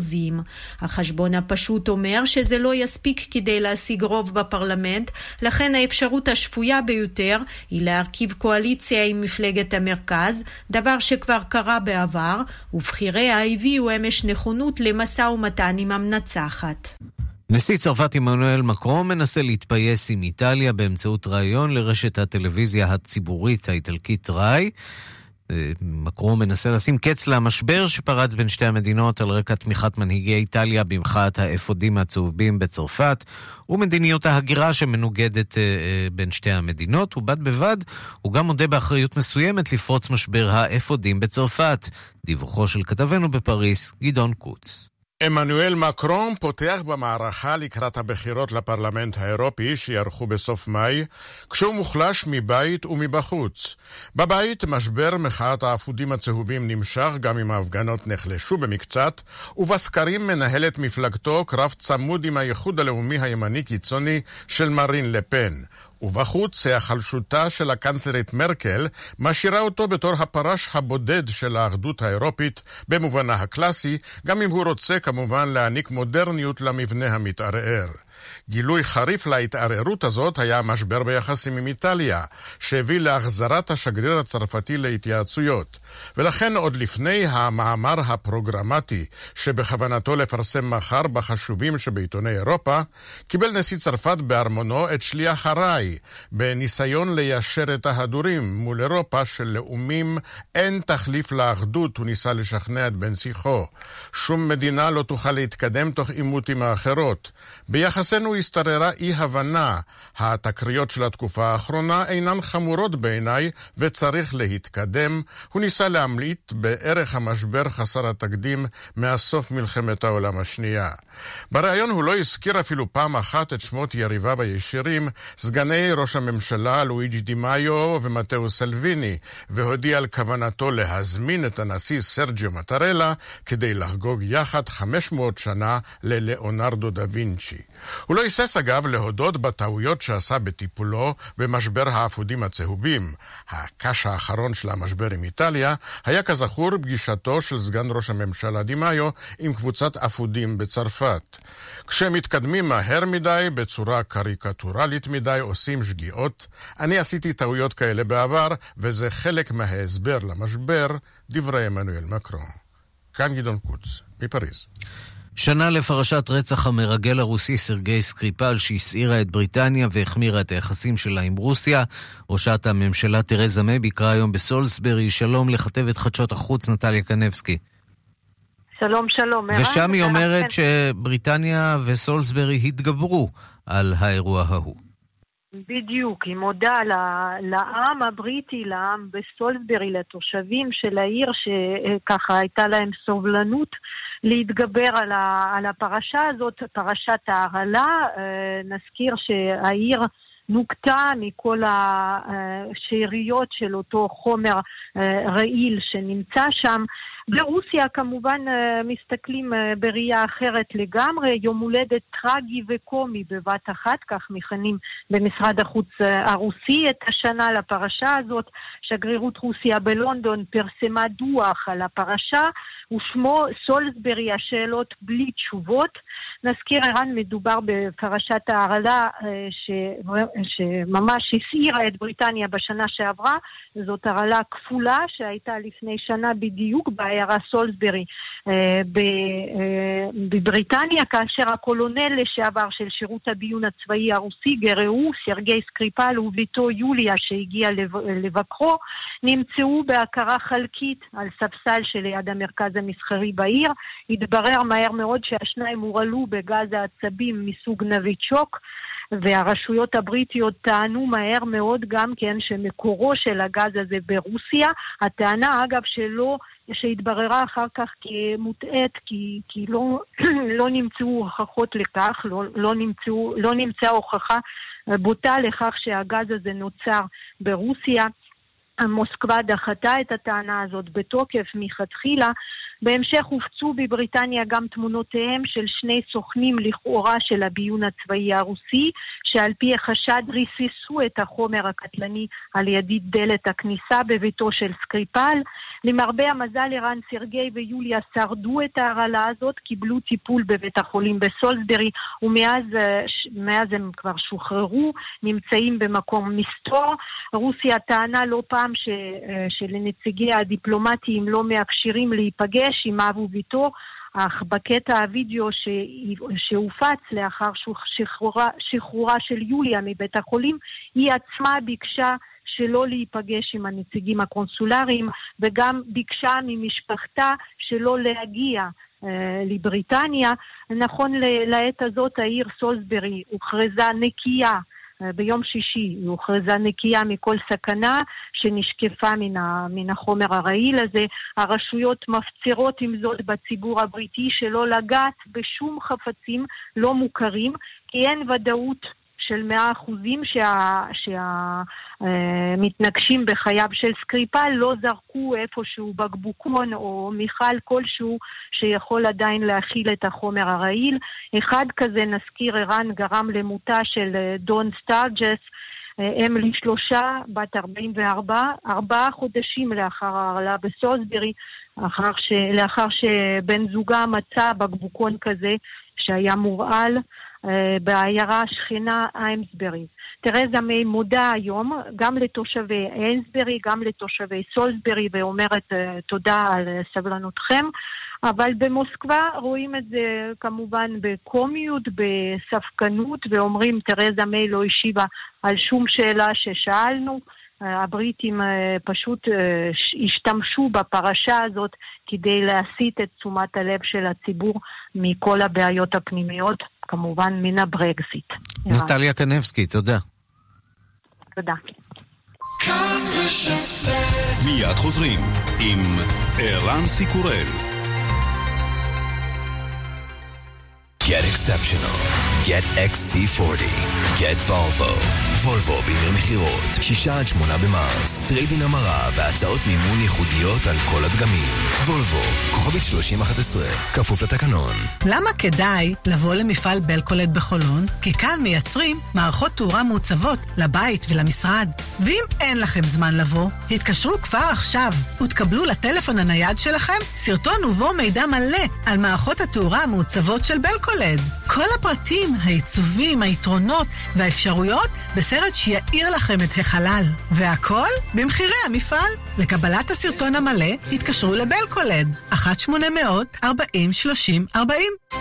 החשבון הפשוט אומר שזה לא יספיק כדי להשיג רוב בפרלמנט, לכן האפשרות השפויה ביותר היא להרכיב קואליציה עם מפלגת המרכז, דבר שכבר קרה בעבר, ובכיריה הביאו אמש נכונות למשא ומתן עם המנצחת. נשיא צרפת עמנואל מקרון מנסה להתפייס עם איטליה באמצעות ראיון לרשת הטלוויזיה הציבורית האיטלקית ראי. מקרון מנסה לשים קץ למשבר שפרץ בין שתי המדינות על רקע תמיכת מנהיגי איטליה במחאת האפודים הצהובים בצרפת ומדיניות ההגירה שמנוגדת בין שתי המדינות, ובד בבד הוא גם מודה באחריות מסוימת לפרוץ משבר האפודים בצרפת. דיווחו של כתבנו בפריס, גדעון קוץ. עמנואל מקרון פותח במערכה לקראת הבחירות לפרלמנט האירופי שיערכו בסוף מאי, כשהוא מוחלש מבית ומבחוץ. בבית משבר מחאת האפודים הצהובים נמשך גם אם ההפגנות נחלשו במקצת, ובסקרים מנהלת מפלגתו קרב צמוד עם האיחוד הלאומי הימני קיצוני של מרין לפן. ובחוץ היחלשותה של הקנצלרית מרקל משאירה אותו בתור הפרש הבודד של האחדות האירופית במובנה הקלאסי, גם אם הוא רוצה כמובן להעניק מודרניות למבנה המתערער. גילוי חריף להתערערות הזאת היה המשבר ביחסים עם איטליה, שהביא להחזרת השגריר הצרפתי להתייעצויות. ולכן עוד לפני המאמר הפרוגרמטי שבכוונתו לפרסם מחר בחשובים שבעיתוני אירופה, קיבל נשיא צרפת בארמונו את שליח הראי, בניסיון ליישר את ההדורים מול אירופה של לאומים אין תחליף לאחדות, הוא ניסה לשכנע את בן שיחו. שום מדינה לא תוכל להתקדם תוך עימות עם האחרות. ביחסנו השתררה אי-הבנה. התקריות של התקופה האחרונה אינן חמורות בעיניי וצריך להתקדם. הוא ניסה להמליט בערך המשבר חסר התקדים מהסוף מלחמת העולם השנייה. בריאיון הוא לא הזכיר אפילו פעם אחת את שמות יריביו הישירים, סגני ראש הממשלה לואיג'י דימאיו ומטאו סלוויני, והודיע על כוונתו להזמין את הנשיא סרג'יו מטרלה כדי לחגוג יחד 500 שנה ללאונרדו דה וינצ'י. הוא לא היסס אגב להודות בטעויות שעשה בטיפולו במשבר האפודים הצהובים. הקש האחרון של המשבר עם איטליה היה כזכור פגישתו של סגן ראש הממשלה דימאיו עם קבוצת אפודים בצרפת. כשמתקדמים מהר מדי, בצורה קריקטורלית מדי, עושים שגיאות. אני עשיתי טעויות כאלה בעבר, וזה חלק מההסבר למשבר, דברי עמנואל מקרון. כאן גדעון קוץ, מפריז. שנה לפרשת רצח המרגל הרוסי סרגי סקריפל שהסעירה את בריטניה והחמירה את היחסים שלה עם רוסיה. ראשת הממשלה תרזה מיי ביקרה היום בסולסברי. שלום לכתבת חדשות החוץ נטליה קנבסקי. שלום, שלום. ושם היא אומרת שבריטניה וסולסברי התגברו על האירוע ההוא. בדיוק, היא מודה לעם הבריטי, לעם בסולסברי, לתושבים של העיר, שככה הייתה להם סובלנות להתגבר על, ה, על הפרשה הזאת, פרשת ההרעלה. נזכיר שהעיר נוקטה מכל השאריות של אותו חומר רעיל שנמצא שם. ברוסיה כמובן מסתכלים בראייה אחרת לגמרי, יום הולדת טרגי וקומי בבת אחת, כך מכנים במשרד החוץ הרוסי את השנה לפרשה הזאת. שגרירות רוסיה בלונדון פרסמה דוח על הפרשה, ושמו סולסברי, השאלות בלי תשובות. נזכיר, ערן, מדובר בפרשת ההרעלה ש... שממש הסעירה את בריטניה בשנה שעברה. זאת הרעלה כפולה שהייתה לפני שנה בדיוק בעיירה סולסברי בבריטניה, כאשר הקולונל לשעבר של שירות הביון הצבאי הרוסי, גרעו, סרגי סקריפל וביתו יוליה שהגיע לבקרו, נמצאו בהכרה חלקית על ספסל שליד המרכז המסחרי בעיר. התברר מהר מאוד שהשניים הורעלו בגז העצבים מסוג נביצ'וק. והרשויות הבריטיות טענו מהר מאוד גם כן שמקורו של הגז הזה ברוסיה. הטענה אגב שלא, שהתבררה אחר כך כמוטעית, כי, כי לא, לא נמצאו הוכחות לכך, לא, לא, נמצאו, לא נמצאה הוכחה בוטה לכך שהגז הזה נוצר ברוסיה. מוסקבה דחתה את הטענה הזאת בתוקף מלכתחילה, בהמשך הופצו בבריטניה גם תמונותיהם של שני סוכנים לכאורה של הביון הצבאי הרוסי, שעל פי החשד ריססו את החומר הקטלני על ידי דלת הכניסה בביתו של סקריפל. למרבה המזל, ערן סרגי ויוליה שרדו את ההרעלה הזאת, קיבלו טיפול בבית החולים בסולסברי, ומאז אה, הם כבר שוחררו, נמצאים במקום מסתור. רוסיה טענה לא פעם ש, אה, שלנציגיה הדיפלומטיים לא מאפשרים להיפגש עם אב וביתו. אך בקטע הוידאו שהופץ לאחר שחרורה, שחרורה של יוליה מבית החולים, היא עצמה ביקשה שלא להיפגש עם הנציגים הקונסולריים, וגם ביקשה ממשפחתה שלא להגיע אה, לבריטניה. נכון לעת הזאת העיר סולסברי הוכרזה נקייה ביום שישי היא הוכרזה נקייה מכל סכנה שנשקפה מן, ה, מן החומר הרעיל הזה. הרשויות מפצירות עם זאת בציבור הבריטי שלא לגעת בשום חפצים לא מוכרים, כי אין ודאות של מאה אחוזים שהמתנקשים שה, אה, בחייו של סקריפל לא זרקו איפשהו בקבוקון או מיכל כלשהו שיכול עדיין להכיל את החומר הרעיל. אחד כזה, נזכיר, ערן גרם למותה של אה, דון סטארג'ס, אה, אם לשלושה, בת 44, ארבעה חודשים לאחר ההרעלה בסולסברי, לאחר, ש... לאחר שבן זוגה מצא בקבוקון כזה שהיה מורעל. אה, בעיירה השכנה איימסברי. תרזה מיי מודה היום גם לתושבי איימסברי, גם לתושבי סולסברי, ואומרת אה, תודה על סבלנותכם, אבל במוסקבה רואים את זה כמובן בקומיות, בספקנות, ואומרים תרזה מיי לא השיבה על שום שאלה ששאלנו. הבריטים פשוט השתמשו בפרשה הזאת כדי להסיט את תשומת הלב של הציבור מכל הבעיות הפנימיות, כמובן מן הברקזיט. נטליה קנבסקי, תודה. תודה. מיד חוזרים עם ערן סיקורל. Get exceptional. Get XC40. Get Volvo. וולבו בימי מכירות, 6 עד 8 במרס, trade-in המרה והצעות מימון ייחודיות על כל הדגמים. וולבו, כוכבית 3011, כפוף לתקנון. למה כדאי לבוא למפעל בלקולד בחולון? כי כאן מייצרים מערכות תאורה מעוצבות לבית ולמשרד. ואם אין לכם זמן לבוא, התקשרו כבר עכשיו ותקבלו לטלפון הנייד שלכם סרטון ובו מידע מלא על מערכות התאורה המעוצבות של בלקולד. כל הפרטים, העיצובים, היתרונות והאפשרויות בסרט שיאיר לכם את החלל. והכל במחירי המפעל. לקבלת הסרטון המלא, התקשרו לבלקולד, 1-800-40-30-40.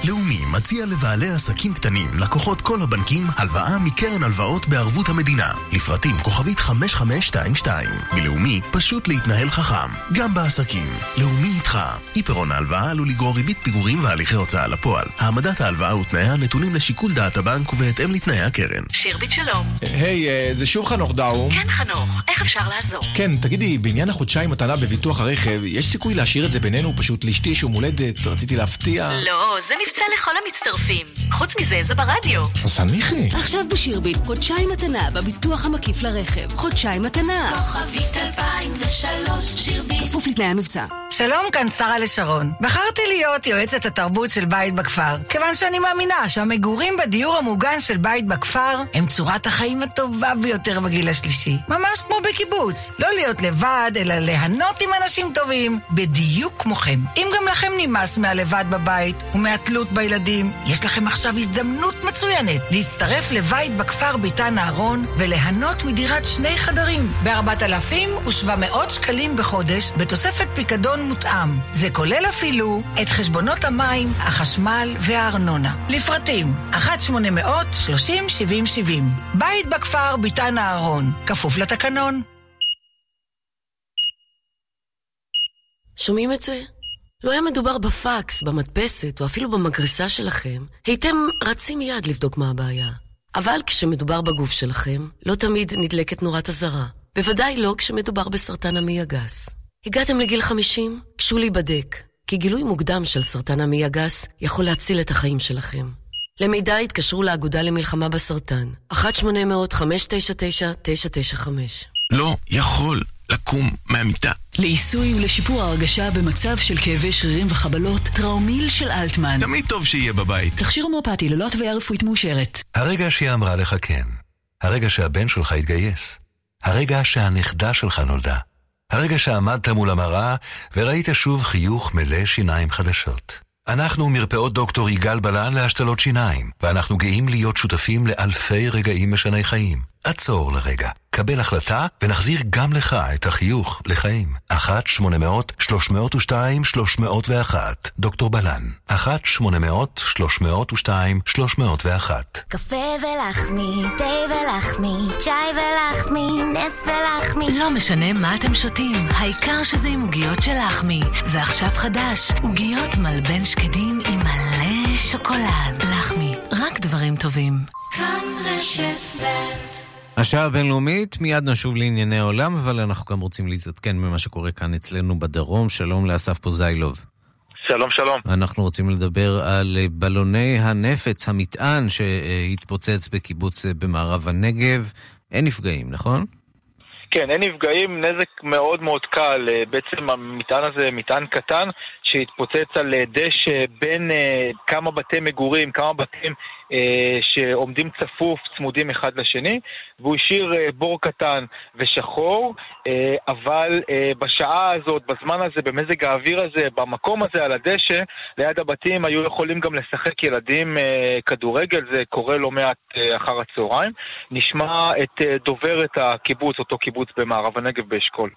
לאומי מציע לבעלי עסקים קטנים, לקוחות כל הבנקים, הלוואה מקרן הלוואות בערבות המדינה. לפרטים כוכבית 5522. מלאומי, פשוט להתנהל חכם, גם בעסקים. לאומי איתך. אי פירעון ההלוואה עלול לגרור ריבית פיגורים והליכי הוצאה לפועל. העמדת ההלוואה ותנאיה נתונים לשיקול דעת הבנק ובהתאם לתנאי הקרן. שירביט שלום. היי, hey, uh, זה שוב חנוך דאו. כן, חנוך. איך אפשר לעזור? כן, תגידי, בעניין החודשיים מתנה בביטוח הרכב, יש סיכוי להשאיר את זה בינינו? פשוט לאשתי יש יום הולדת, רציתי להפתיע. לא, זה מבצע לכל המצטרפים. חוץ מזה, זה ברדיו. אז תנמיכי. עכשיו בשירביט, חודשיים מתנה בביטוח המקיף לרכב. חודשיים מתנה. כוכבית 2003, שירביט. כפוף לתנאי המבצע. שלום, כאן שרה לשרון. בחרתי להיות יועצת התרבות של בית בכפר, כיוון שאני מאמינה שהמגורים בדיור המוגן של בית בכפר הם צורת החיים הטובה ביותר בגיל השלישי. ממש כמו בקיבוץ. לא להיות לבד, אלא ליהנות עם אנשים טובים, בדיוק כמוכם. אם גם לכם נמאס מהלבד בבית ומהתלות בילדים, יש לכם עכשיו הזדמנות מצוינת להצטרף לבית בכפר ביתן אהרון וליהנות מדירת שני חדרים ב-4,700 שקלים בחודש בתוספת פיקדון מותאם. זה כולל אפילו את חשבונות המים, החשמל והארנונה. לפרטים 1-800-30-70-70 בית בכפר ביתן אהרון, כפוף לתקנון. שומעים את זה? לא היה מדובר בפקס, במדפסת או אפילו במגרסה שלכם, הייתם רצים מיד לבדוק מה הבעיה. אבל כשמדובר בגוף שלכם, לא תמיד נדלקת נורת אזהרה. בוודאי לא כשמדובר בסרטן המעי הגס. הגעתם לגיל 50? גשו להיבדק, כי גילוי מוקדם של סרטן המעי הגס יכול להציל את החיים שלכם. למידע התקשרו לאגודה למלחמה בסרטן, 1-800-599-995. לא יכול לקום מהמיטה. לעיסוי ולשיפור ההרגשה במצב של כאבי שרירים וחבלות, טראומיל של אלטמן. תמיד טוב שיהיה בבית. תכשיר הומואפטי ללא התוויה רפואית מאושרת. הרגע שהיא אמרה לך כן. הרגע שהבן שלך התגייס. הרגע שהנכדה שלך נולדה. הרגע שעמדת מול המראה וראית שוב חיוך מלא שיניים חדשות. אנחנו מרפאות דוקטור יגאל בלן להשתלות שיניים, ואנחנו גאים להיות שותפים לאלפי רגעים משני חיים. עצור לרגע, קבל החלטה ונחזיר גם לך את החיוך לחיים. 1-800-302-301 דוקטור בלן. 1-800-302-301 קפה ולחמי, תה ולחמי, צ'י ולחמי, נס ולחמי. לא משנה מה אתם שותים, העיקר שזה עם עוגיות של לחמי. ועכשיו חדש, עוגיות מלבן שקדים עם מלא שוקולד. לחמי, רק דברים טובים. השעה הבינלאומית, מיד נשוב לענייני העולם, אבל אנחנו גם רוצים להתעדכן במה שקורה כאן אצלנו בדרום. שלום לאסף פוזיילוב. שלום, שלום. אנחנו רוצים לדבר על בלוני הנפץ, המטען שהתפוצץ בקיבוץ במערב הנגב. אין נפגעים, נכון? כן, אין נפגעים, נזק מאוד מאוד קל. בעצם המטען הזה מטען קטן שהתפוצץ על דשא בין כמה בתי מגורים, כמה בתים אה, שעומדים צפוף, צמודים אחד לשני, והוא השאיר אה, בור קטן ושחור, אה, אבל בשעה הזאת, בזמן הזה, במזג האוויר הזה, במקום הזה, על הדשא, ליד הבתים, היו יכולים גם לשחק ילדים כדורגל, זה קורה לא מעט אחר הצהריים. נשמע את דוברת הקיבוץ, אותו קיבוץ במערב הנגב באשכול.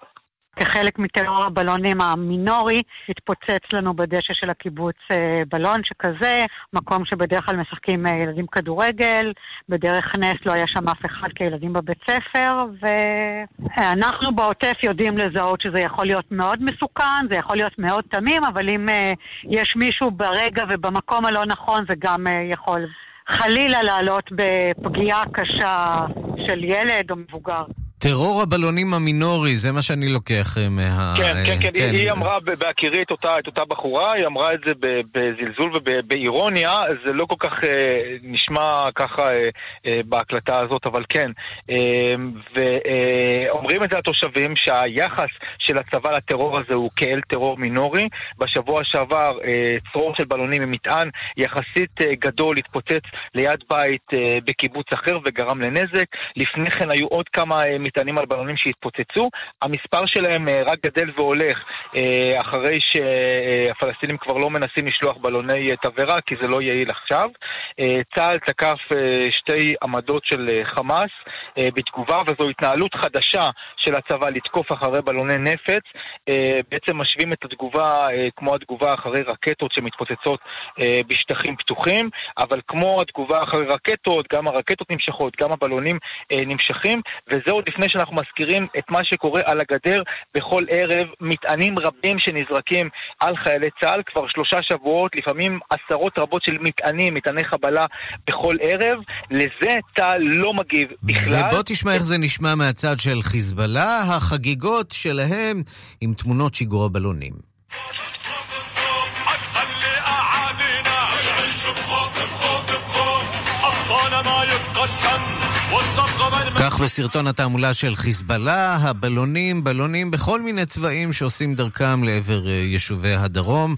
כחלק מטרור הבלונים המינורי, התפוצץ לנו בדשא של הקיבוץ אה, בלון שכזה, מקום שבדרך כלל משחקים אה, ילדים כדורגל, בדרך נס לא היה שם אף אחד כילדים בבית ספר, ואנחנו בעוטף יודעים לזהות שזה יכול להיות מאוד מסוכן, זה יכול להיות מאוד תמים, אבל אם אה, יש מישהו ברגע ובמקום הלא נכון זה גם יכול חלילה לעלות בפגיעה קשה של ילד או מבוגר. טרור הבלונים המינורי, זה מה שאני לוקח אה, מה... כן, כן, כן, כן. היא אמרה בהכירי את אותה, את אותה בחורה, היא אמרה את זה בזלזול ובאירוניה, זה לא כל כך אה, נשמע ככה אה, אה, בהקלטה הזאת, אבל כן. אה, ואומרים את זה התושבים שהיחס של הצבא לטרור הזה הוא כאל טרור מינורי. בשבוע שעבר אה, צרור של בלונים עם מטען יחסית אה, גדול התפוצץ ליד בית אה, בקיבוץ אחר וגרם לנזק. לפני כן היו עוד כמה... אה, מטענים על בלונים שהתפוצצו. המספר שלהם אה, רק גדל והולך אה, אחרי שהפלסטינים כבר לא מנסים לשלוח בלוני אה, תבערה, כי זה לא יעיל עכשיו. צה"ל תקף שתי עמדות של חמאס בתגובה, וזו התנהלות חדשה של הצבא לתקוף אחרי בלוני נפץ. בעצם משווים את התגובה כמו התגובה אחרי רקטות שמתפוצצות בשטחים פתוחים, אבל כמו התגובה אחרי רקטות, גם הרקטות נמשכות, גם הבלונים נמשכים, וזה עוד לפני לפני שאנחנו מזכירים את מה שקורה על הגדר בכל ערב, מטענים רבים שנזרקים על חיילי צה"ל כבר שלושה שבועות, לפעמים עשרות רבות של מטענים, מטעני חבלה בכל ערב. לזה צה"ל לא מגיב בכלל. ובוא תשמע איך זה נשמע מהצד של חיזבאללה, החגיגות שלהם עם תמונות שיגור הבלונים. ما يتقسم כך בסרטון התעמולה של חיזבאללה, הבלונים, בלונים בכל מיני צבעים שעושים דרכם לעבר אה, יישובי הדרום.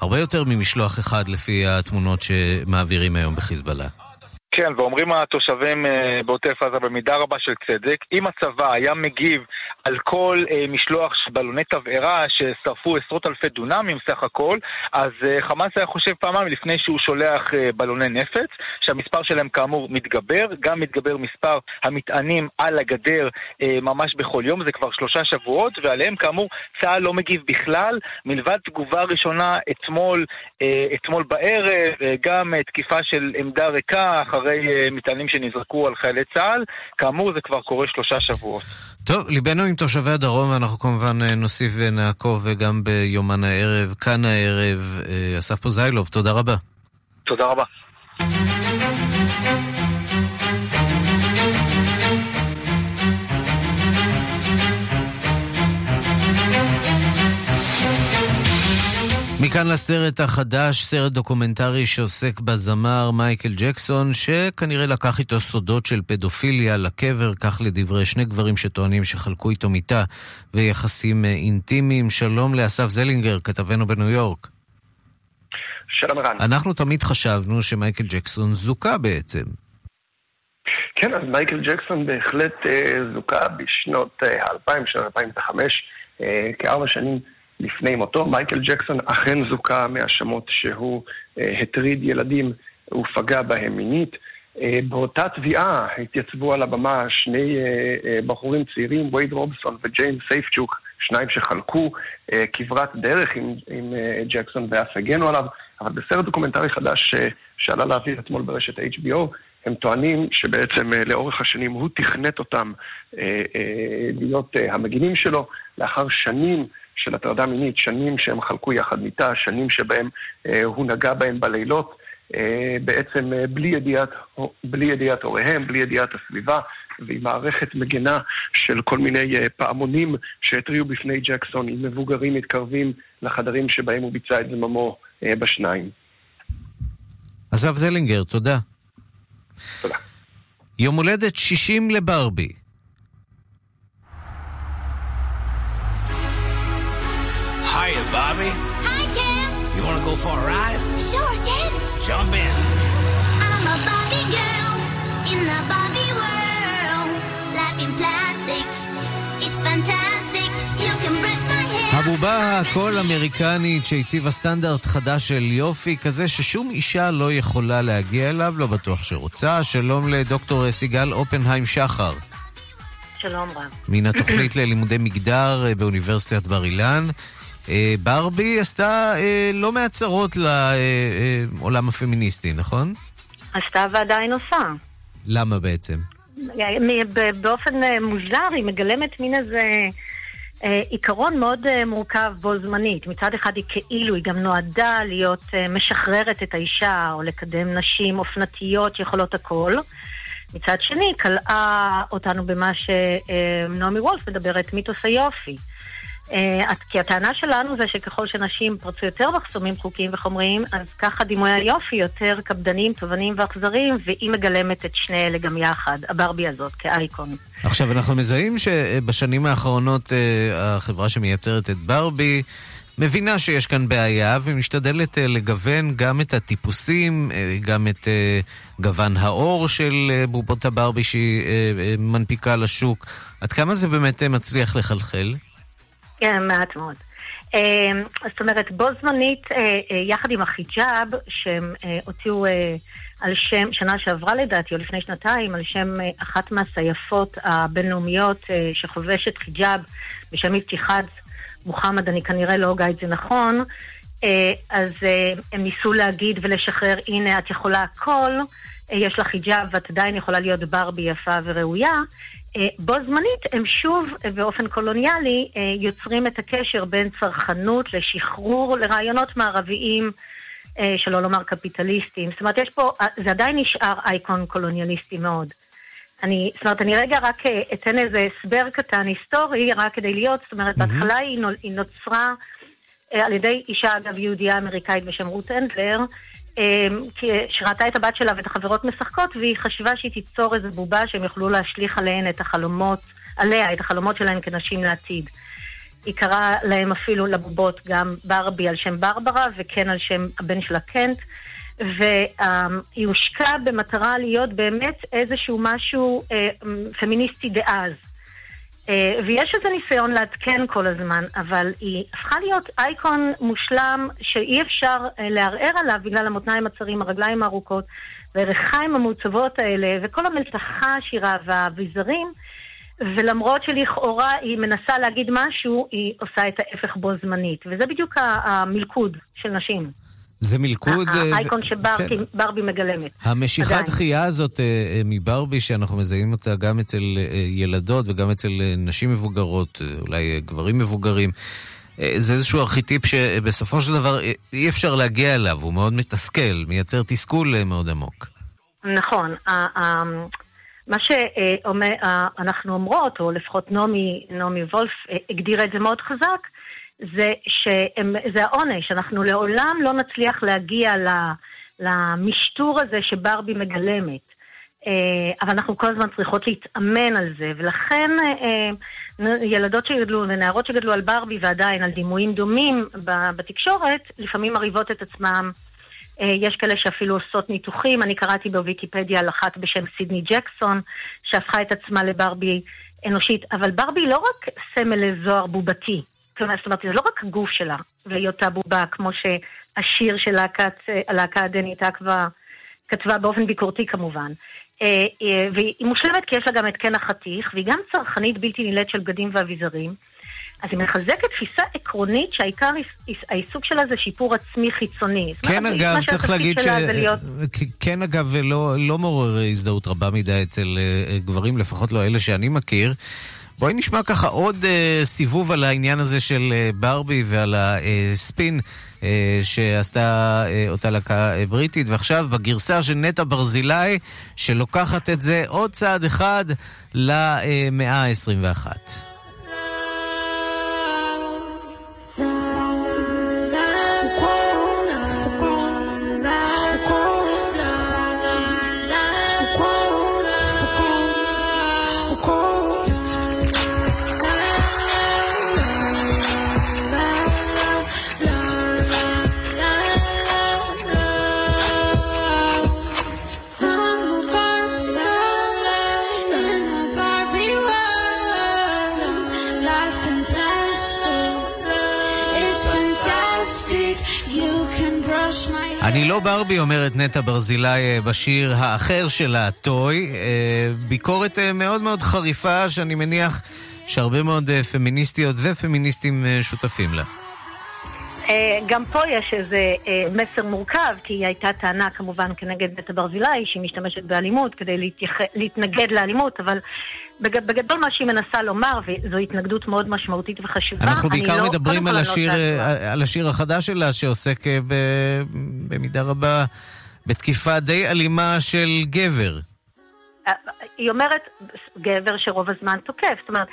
הרבה יותר ממשלוח אחד לפי התמונות שמעבירים היום בחיזבאללה. כן, ואומרים התושבים אה, בעוטף עזה במידה רבה של צדק, אם הצבא היה מגיב על כל אה, משלוח של בלוני תבערה ששרפו עשרות אלפי דונמים סך הכל, אז אה, חמאס היה חושב פעמיים לפני שהוא שולח אה, בלוני נפץ, שהמספר שלהם כאמור מתגבר, גם מתגבר מספר המטענים על הגדר אה, ממש בכל יום, זה כבר שלושה שבועות, ועליהם כאמור צה"ל לא מגיב בכלל, מלבד תגובה ראשונה אתמול, אה, אתמול בערב, אה, גם אה, תקיפה של עמדה ריקה אחרי אה, מטענים שנזרקו על חיילי צה"ל, כאמור זה כבר קורה שלושה שבועות. טוב, ליבנו עם תושבי הדרום, ואנחנו כמובן אה, נוסיף ונעקוב גם ביומן הערב, כאן הערב. אה, אסף פוזיילוב, תודה רבה. תודה רבה. מכאן לסרט החדש, סרט דוקומנטרי שעוסק בזמר מייקל ג'קסון, שכנראה לקח איתו סודות של פדופיליה לקבר, כך לדברי שני גברים שטוענים שחלקו איתו מיטה ויחסים אה, אינטימיים. שלום לאסף זלינגר, כתבנו בניו יורק. שלום ערן. אנחנו תמיד חשבנו שמייקל ג'קסון זוכה בעצם. כן, אז מייקל ג'קסון בהחלט אה, זוכה בשנות אה, 2000, שנת 2005, אה, כארבע שנים. לפני מותו. מייקל ג'קסון אכן זוכה מהאשמות שהוא אה, הטריד ילדים ופגע בהם מינית. אה, באותה תביעה התייצבו על הבמה שני אה, בחורים צעירים, וייד רובסון וג'יימס סייפצ'וק, שניים שחלקו כברת דרך עם, עם ג'קסון ואף הגנו עליו, אבל בסרט דוקומנטרי חדש שעלה לאוויר אתמול ברשת HBO, הם טוענים שבעצם לאורך השנים הוא תכנת אותם להיות המגינים שלו, לאחר שנים של הטרדה מינית, שנים שהם חלקו יחד מיטה, שנים שבהם אה, הוא נגע בהם בלילות. בעצם בלי ידיעת, בלי ידיעת הוריהם, בלי ידיעת הסביבה, ועם מערכת מגנה של כל מיני פעמונים שהתריעו בפני ג'קסון, עם מבוגרים מתקרבים לחדרים שבהם הוא ביצע את זממו בשניים. אסף זלינגר, תודה. תודה. יום הולדת 60 לברבי. Bobby. Hi, Ken. You want to go for a ride? Sure, Ken. Jump in. I'm a Barbie girl in the Barbie world. Life in plastic. It's fantastic. You can brush my hair. הבובה הכל אמריקנית שהציבה סטנדרט חדש של יופי, כזה ששום אישה לא יכולה להגיע אליו, לא בטוח שרוצה. שלום לדוקטור סיגל אופנהיים שחר. שלום רב. מן התוכנית ללימודי מגדר באוניברסיטת בר אילן. אה, ברבי עשתה אה, לא מעט צרות לעולם הפמיניסטי, נכון? עשתה ועדיין עושה. למה בעצם? באופן מוזר היא מגלמת מין איזה עיקרון מאוד מורכב בו זמנית. מצד אחד היא כאילו, היא גם נועדה להיות משחררת את האישה או לקדם נשים אופנתיות שיכולות הכל. מצד שני, קלעה אותנו במה שנעמי וולף מדברת, מיתוס היופי. אה, כי הטענה שלנו זה שככל שנשים פרצו יותר מחסומים חוקיים וחומריים, אז ככה דימויי היופי יותר קפדניים, תובעניים ואכזריים, והיא מגלמת את שני אלה גם יחד, הברבי הזאת, כאייקון. עכשיו, אנחנו מזהים שבשנים האחרונות אה, החברה שמייצרת את ברבי מבינה שיש כאן בעיה ומשתדלת לגוון גם את הטיפוסים, גם את גוון האור של בובות הברבי שהיא מנפיקה לשוק. עד כמה זה באמת מצליח לחלחל? כן, מעט מאוד. זאת אומרת, בו זמנית, יחד עם החיג'אב, שהם הוציאו על שם, שנה שעברה לדעתי, או לפני שנתיים, על שם אחת מהסייפות הבינלאומיות שחובשת חיג'אב בשם איפתיחד מוחמד, אני כנראה לא הוגה את זה נכון, אז הם ניסו להגיד ולשחרר, הנה, את יכולה הכל, יש לך חיג'אב ואת עדיין יכולה להיות ברבי יפה וראויה. בו זמנית הם שוב באופן קולוניאלי יוצרים את הקשר בין צרכנות לשחרור לרעיונות מערביים, שלא לומר קפיטליסטיים. זאת אומרת, יש פה, זה עדיין נשאר אייקון קולוניאליסטי מאוד. אני, זאת אומרת, אני רגע רק אתן איזה הסבר קטן היסטורי, רק כדי להיות, זאת אומרת, בהתחלה היא, נוצרה על ידי אישה, אגב, יהודייה אמריקאית בשם רות הנדלר, שראתה את הבת שלה ואת החברות משחקות, והיא חשבה שהיא תיצור איזו בובה שהם יוכלו להשליך עליהן את החלומות, עליה, את החלומות שלהן כנשים לעתיד. היא קראה להם אפילו לבובות גם ברבי על שם ברברה, וכן על שם הבן שלה קנט. והיא הושקעה במטרה להיות באמת איזשהו משהו אה, פמיניסטי דאז. אה, ויש איזה ניסיון לעדכן כל הזמן, אבל היא הפכה להיות אייקון מושלם שאי אפשר אה, לערער עליו בגלל המותניים הצרים, הרגליים הארוכות, והריחיים המעוצבות האלה, וכל המלתחה העשירה והאביזרים. ולמרות שלכאורה היא מנסה להגיד משהו, היא עושה את ההפך בו זמנית. וזה בדיוק המלכוד של נשים. זה מלכוד... האייקון שברבי מגלמת. המשיכת דחייה הזאת מברבי, שאנחנו מזהים אותה גם אצל ילדות וגם אצל נשים מבוגרות, אולי גברים מבוגרים, זה איזשהו ארכיטיפ שבסופו של דבר אי אפשר להגיע אליו, הוא מאוד מתסכל, מייצר תסכול מאוד עמוק. נכון. מה שאנחנו אומרות, או לפחות נעמי, נעמי וולף הגדירה את זה מאוד חזק, זה שזה העונש, אנחנו לעולם לא נצליח להגיע למשטור הזה שברבי מגלמת. אבל אנחנו כל הזמן צריכות להתאמן על זה, ולכן ילדות שגדלו ונערות שגדלו על ברבי ועדיין על דימויים דומים בתקשורת, לפעמים מרהיבות את עצמם. יש כאלה שאפילו עושות ניתוחים, אני קראתי בוויקיפדיה על אחת בשם סידני ג'קסון, שהפכה את עצמה לברבי אנושית, אבל ברבי לא רק סמל לזוהר בובתי, זאת אומרת, זה לא רק הגוף שלה והיותה בובה, כמו שהשיר של הלהקה הדנית אקווה כתבה באופן ביקורתי כמובן. והיא מושלמת כי יש לה גם את קן החתיך, והיא גם צרכנית בלתי נילאת של בגדים ואביזרים. אז היא מחזקת תפיסה עקרונית שהעיקר העיסוק שלה זה שיפור עצמי חיצוני. כן אגב, צריך להגיד ש... להיות... כן אגב, לא, לא מעורר הזדהות רבה מדי אצל גברים, לפחות לא אלה שאני מכיר. בואי נשמע ככה עוד אה, סיבוב על העניין הזה של אה, ברבי ועל הספין אה, שעשתה אה, אותה להקה אה, בריטית, ועכשיו בגרסה של נטע ברזילי, שלוקחת את זה עוד צעד אחד למאה ה-21. אני לא ברבי, אומרת נטע ברזילי אה, בשיר האחר שלה, טוי. אה, ביקורת אה, מאוד מאוד חריפה, שאני מניח שהרבה מאוד פמיניסטיות ופמיניסטים שותפים לה. גם פה יש איזה מסר מורכב, כי הייתה טענה כמובן כנגד נטע ברזילי, שהיא משתמשת באלימות כדי להתייח... להתנגד לאלימות, אבל בגדול מה שהיא מנסה לומר, וזו התנגדות מאוד משמעותית וחשובה, אנחנו בעיקר לא, מדברים על, לא השיר, לא על השיר החדש שלה, שעוסק אה, ב, במידה רבה בתקיפה די אלימה של גבר. היא אומרת, גבר שרוב הזמן תוקף. זאת אומרת,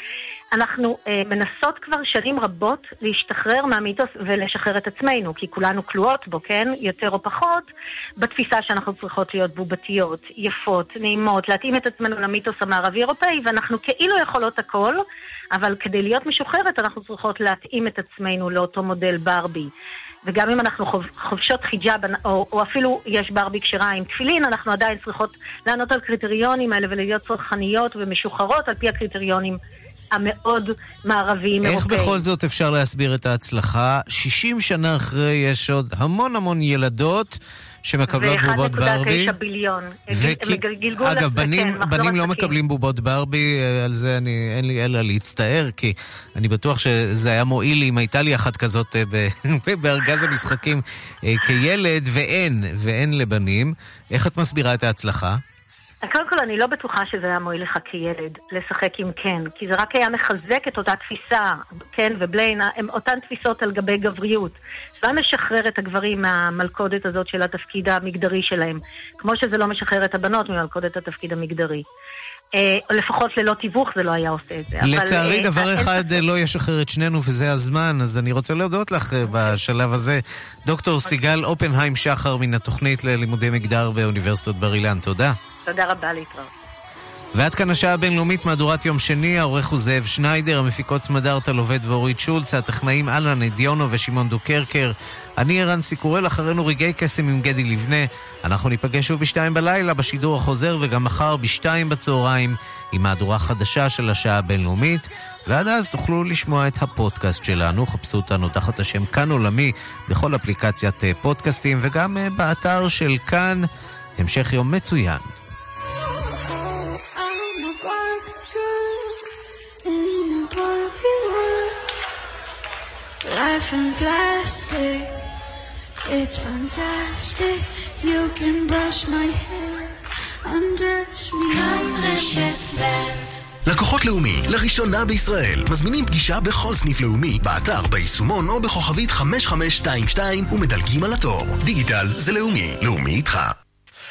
אנחנו אה, מנסות כבר שנים רבות להשתחרר מהמיתוס ולשחרר את עצמנו, כי כולנו כלואות בו, כן? יותר או פחות, בתפיסה שאנחנו צריכות להיות בובתיות, יפות, נעימות, להתאים את עצמנו למיתוס המערבי-אירופאי, ואנחנו כאילו יכולות הכל, אבל כדי להיות משוחררת אנחנו צריכות להתאים את עצמנו לאותו מודל ברבי. וגם אם אנחנו חובשות חיג'אב, או, או אפילו יש ברבי כשרה עם תפילין, אנחנו עדיין צריכות לענות על קריטריונים האלה ולהיות צרכניות ומשוחררות על פי הקריטריונים המאוד מערביים איך אירופאים. בכל זאת אפשר להסביר את ההצלחה? 60 שנה אחרי יש עוד המון המון ילדות שמקבלות בובות ברבי. ו-1.9 ביליון. וכי, אגב, בנים, כן, בנים לא מקבלים בובות ברבי, על זה אני, אין לי אלא להצטער, כי אני בטוח שזה היה מועיל אם הייתה לי אחת כזאת אה, בארגז המשחקים אה, כילד, ואין, ואין לבנים. איך את מסבירה את ההצלחה? קודם כל, אני לא בטוחה שזה היה מועיל לך כילד, לשחק עם כן, כי זה רק היה מחזק את אותה תפיסה, כן ובליין, הם אותן תפיסות על גבי גבריות. זה היה משחרר את הגברים מהמלכודת הזאת של התפקיד המגדרי שלהם, כמו שזה לא משחרר את הבנות ממלכודת התפקיד המגדרי. אה, לפחות ללא תיווך זה לא היה עושה את זה. לצערי, אבל, דבר אה, אחד לא ישחרר את שנינו, וזה הזמן, אז אני רוצה להודות לך אה, בשלב הזה. דוקטור סיגל אופנהיים שחר מן התוכנית ללימודי מגדר באוניברסיטת בר אילן, תודה. תודה רבה להתראות. ועד כאן השעה הבינלאומית, מהדורת יום שני, העורך הוא זאב שניידר, המפיקות סמדארטה לובד ואורית שולץ, הטכנאים אלן אדיונו ושמעון דוקרקר. אני ערן סיקורל, אחרינו רגעי קסם עם גדי לבנה. אנחנו ניפגש שוב בשתיים בלילה בשידור החוזר, וגם מחר בשתיים בצהריים, עם מהדורה חדשה של השעה הבינלאומית. ועד אז תוכלו לשמוע את הפודקאסט שלנו, חפשו אותנו תחת השם כאן עולמי בכל אפליקציית אה, פודקאסטים, וגם אה, באתר של כאן. המשך יום מצוין. Life in plastic. It's fantastic. You can brush my hair under לקוחות לאומי, לראשונה בישראל, מזמינים פגישה בכל סניף לאומי, באתר, ביישומון או בכוכבית 5522 ומדלגים על התור. דיגיטל זה לאומי, לאומי איתך.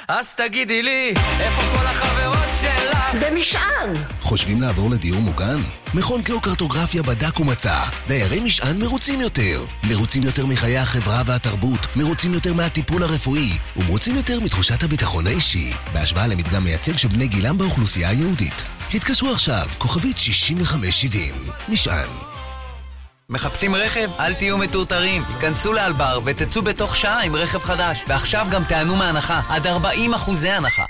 אז תגידי לי, איפה כל החברות שלך? במשען! חושבים לעבור לדיור מוגן? מכון גיאוקרטוגרפיה בדק ומצא. דיירי משען מרוצים יותר. מרוצים יותר מחיי החברה והתרבות, מרוצים יותר מהטיפול הרפואי, ומרוצים יותר מתחושת הביטחון האישי, בהשוואה למדגם מייצג של בני גילם באוכלוסייה היהודית. התקשרו עכשיו, כוכבית 6570. משען. מחפשים רכב? אל תהיו מטורטרים. היכנסו לאלבר ותצאו בתוך שעה עם רכב חדש. ועכשיו גם תענו מהנחה, עד 40 אחוזי הנחה.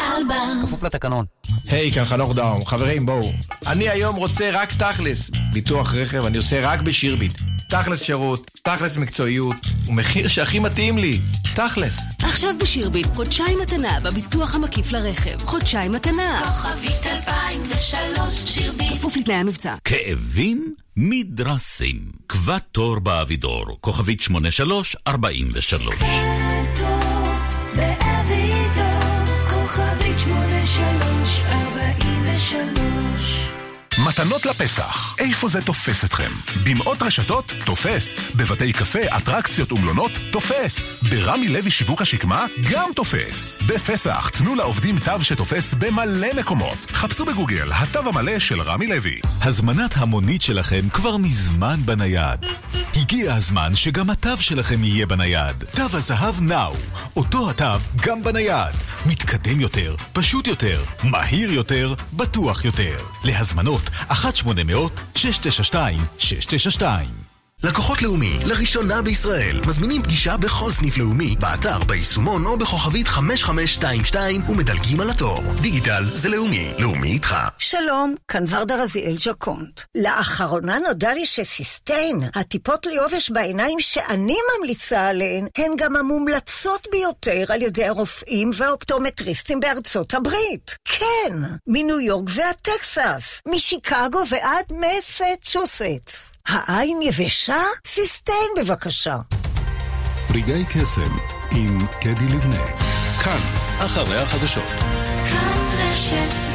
אלבר. כפוף לתקנון. היי, כאן חנוך דאום. חברים, בואו. אני היום רוצה רק תכלס. ביטוח רכב אני עושה רק בשירביט. תכלס שירות, תכלס מקצועיות, ומחיר שהכי מתאים לי. תכלס. עכשיו בשירביט, חודשיים מתנה בביטוח המקיף לרכב. חודשיים מתנה. כוכבית 2003, שירביט. כפוף לתנאי המבצע. כאבים? מדרסים. קבע תור באבידור, כוכבית 8343. מתנות לפסח. איפה זה תופס אתכם? במאות רשתות? תופס. בבתי קפה, אטרקציות ומלונות? תופס. ברמי לוי שיווק השקמה? גם תופס. בפסח תנו לעובדים תו שתופס במלא מקומות. חפשו בגוגל, התו המלא של רמי לוי. הזמנת המונית שלכם כבר מזמן בנייד. הגיע הזמן שגם התו שלכם יהיה בנייד. תו הזהב נאו. אותו התו גם בנייד. מתקדם יותר, פשוט יותר, מהיר יותר, בטוח יותר. להזמנות 1-800-692-692 לקוחות לאומי, לראשונה בישראל, מזמינים פגישה בכל סניף לאומי, באתר, ביישומון או בכוכבית 5522 ומדלגים על התור. דיגיטל זה לאומי, לאומי איתך. שלום, כאן ורדה רזיאל ג'קונט. לאחרונה נודע לי שסיסטיין, הטיפות ליובש בעיניים שאני ממליצה עליהן, הן גם המומלצות ביותר על ידי הרופאים והאופטומטריסטים בארצות הברית. כן, מניו יורק ועד טקסס, משיקגו ועד מסצ'וסטס. העין יבשה? סיסטיין בבקשה. רגעי קסם עם קדי לבנה. כאן, אחרי החדשות. כאן רשת ב'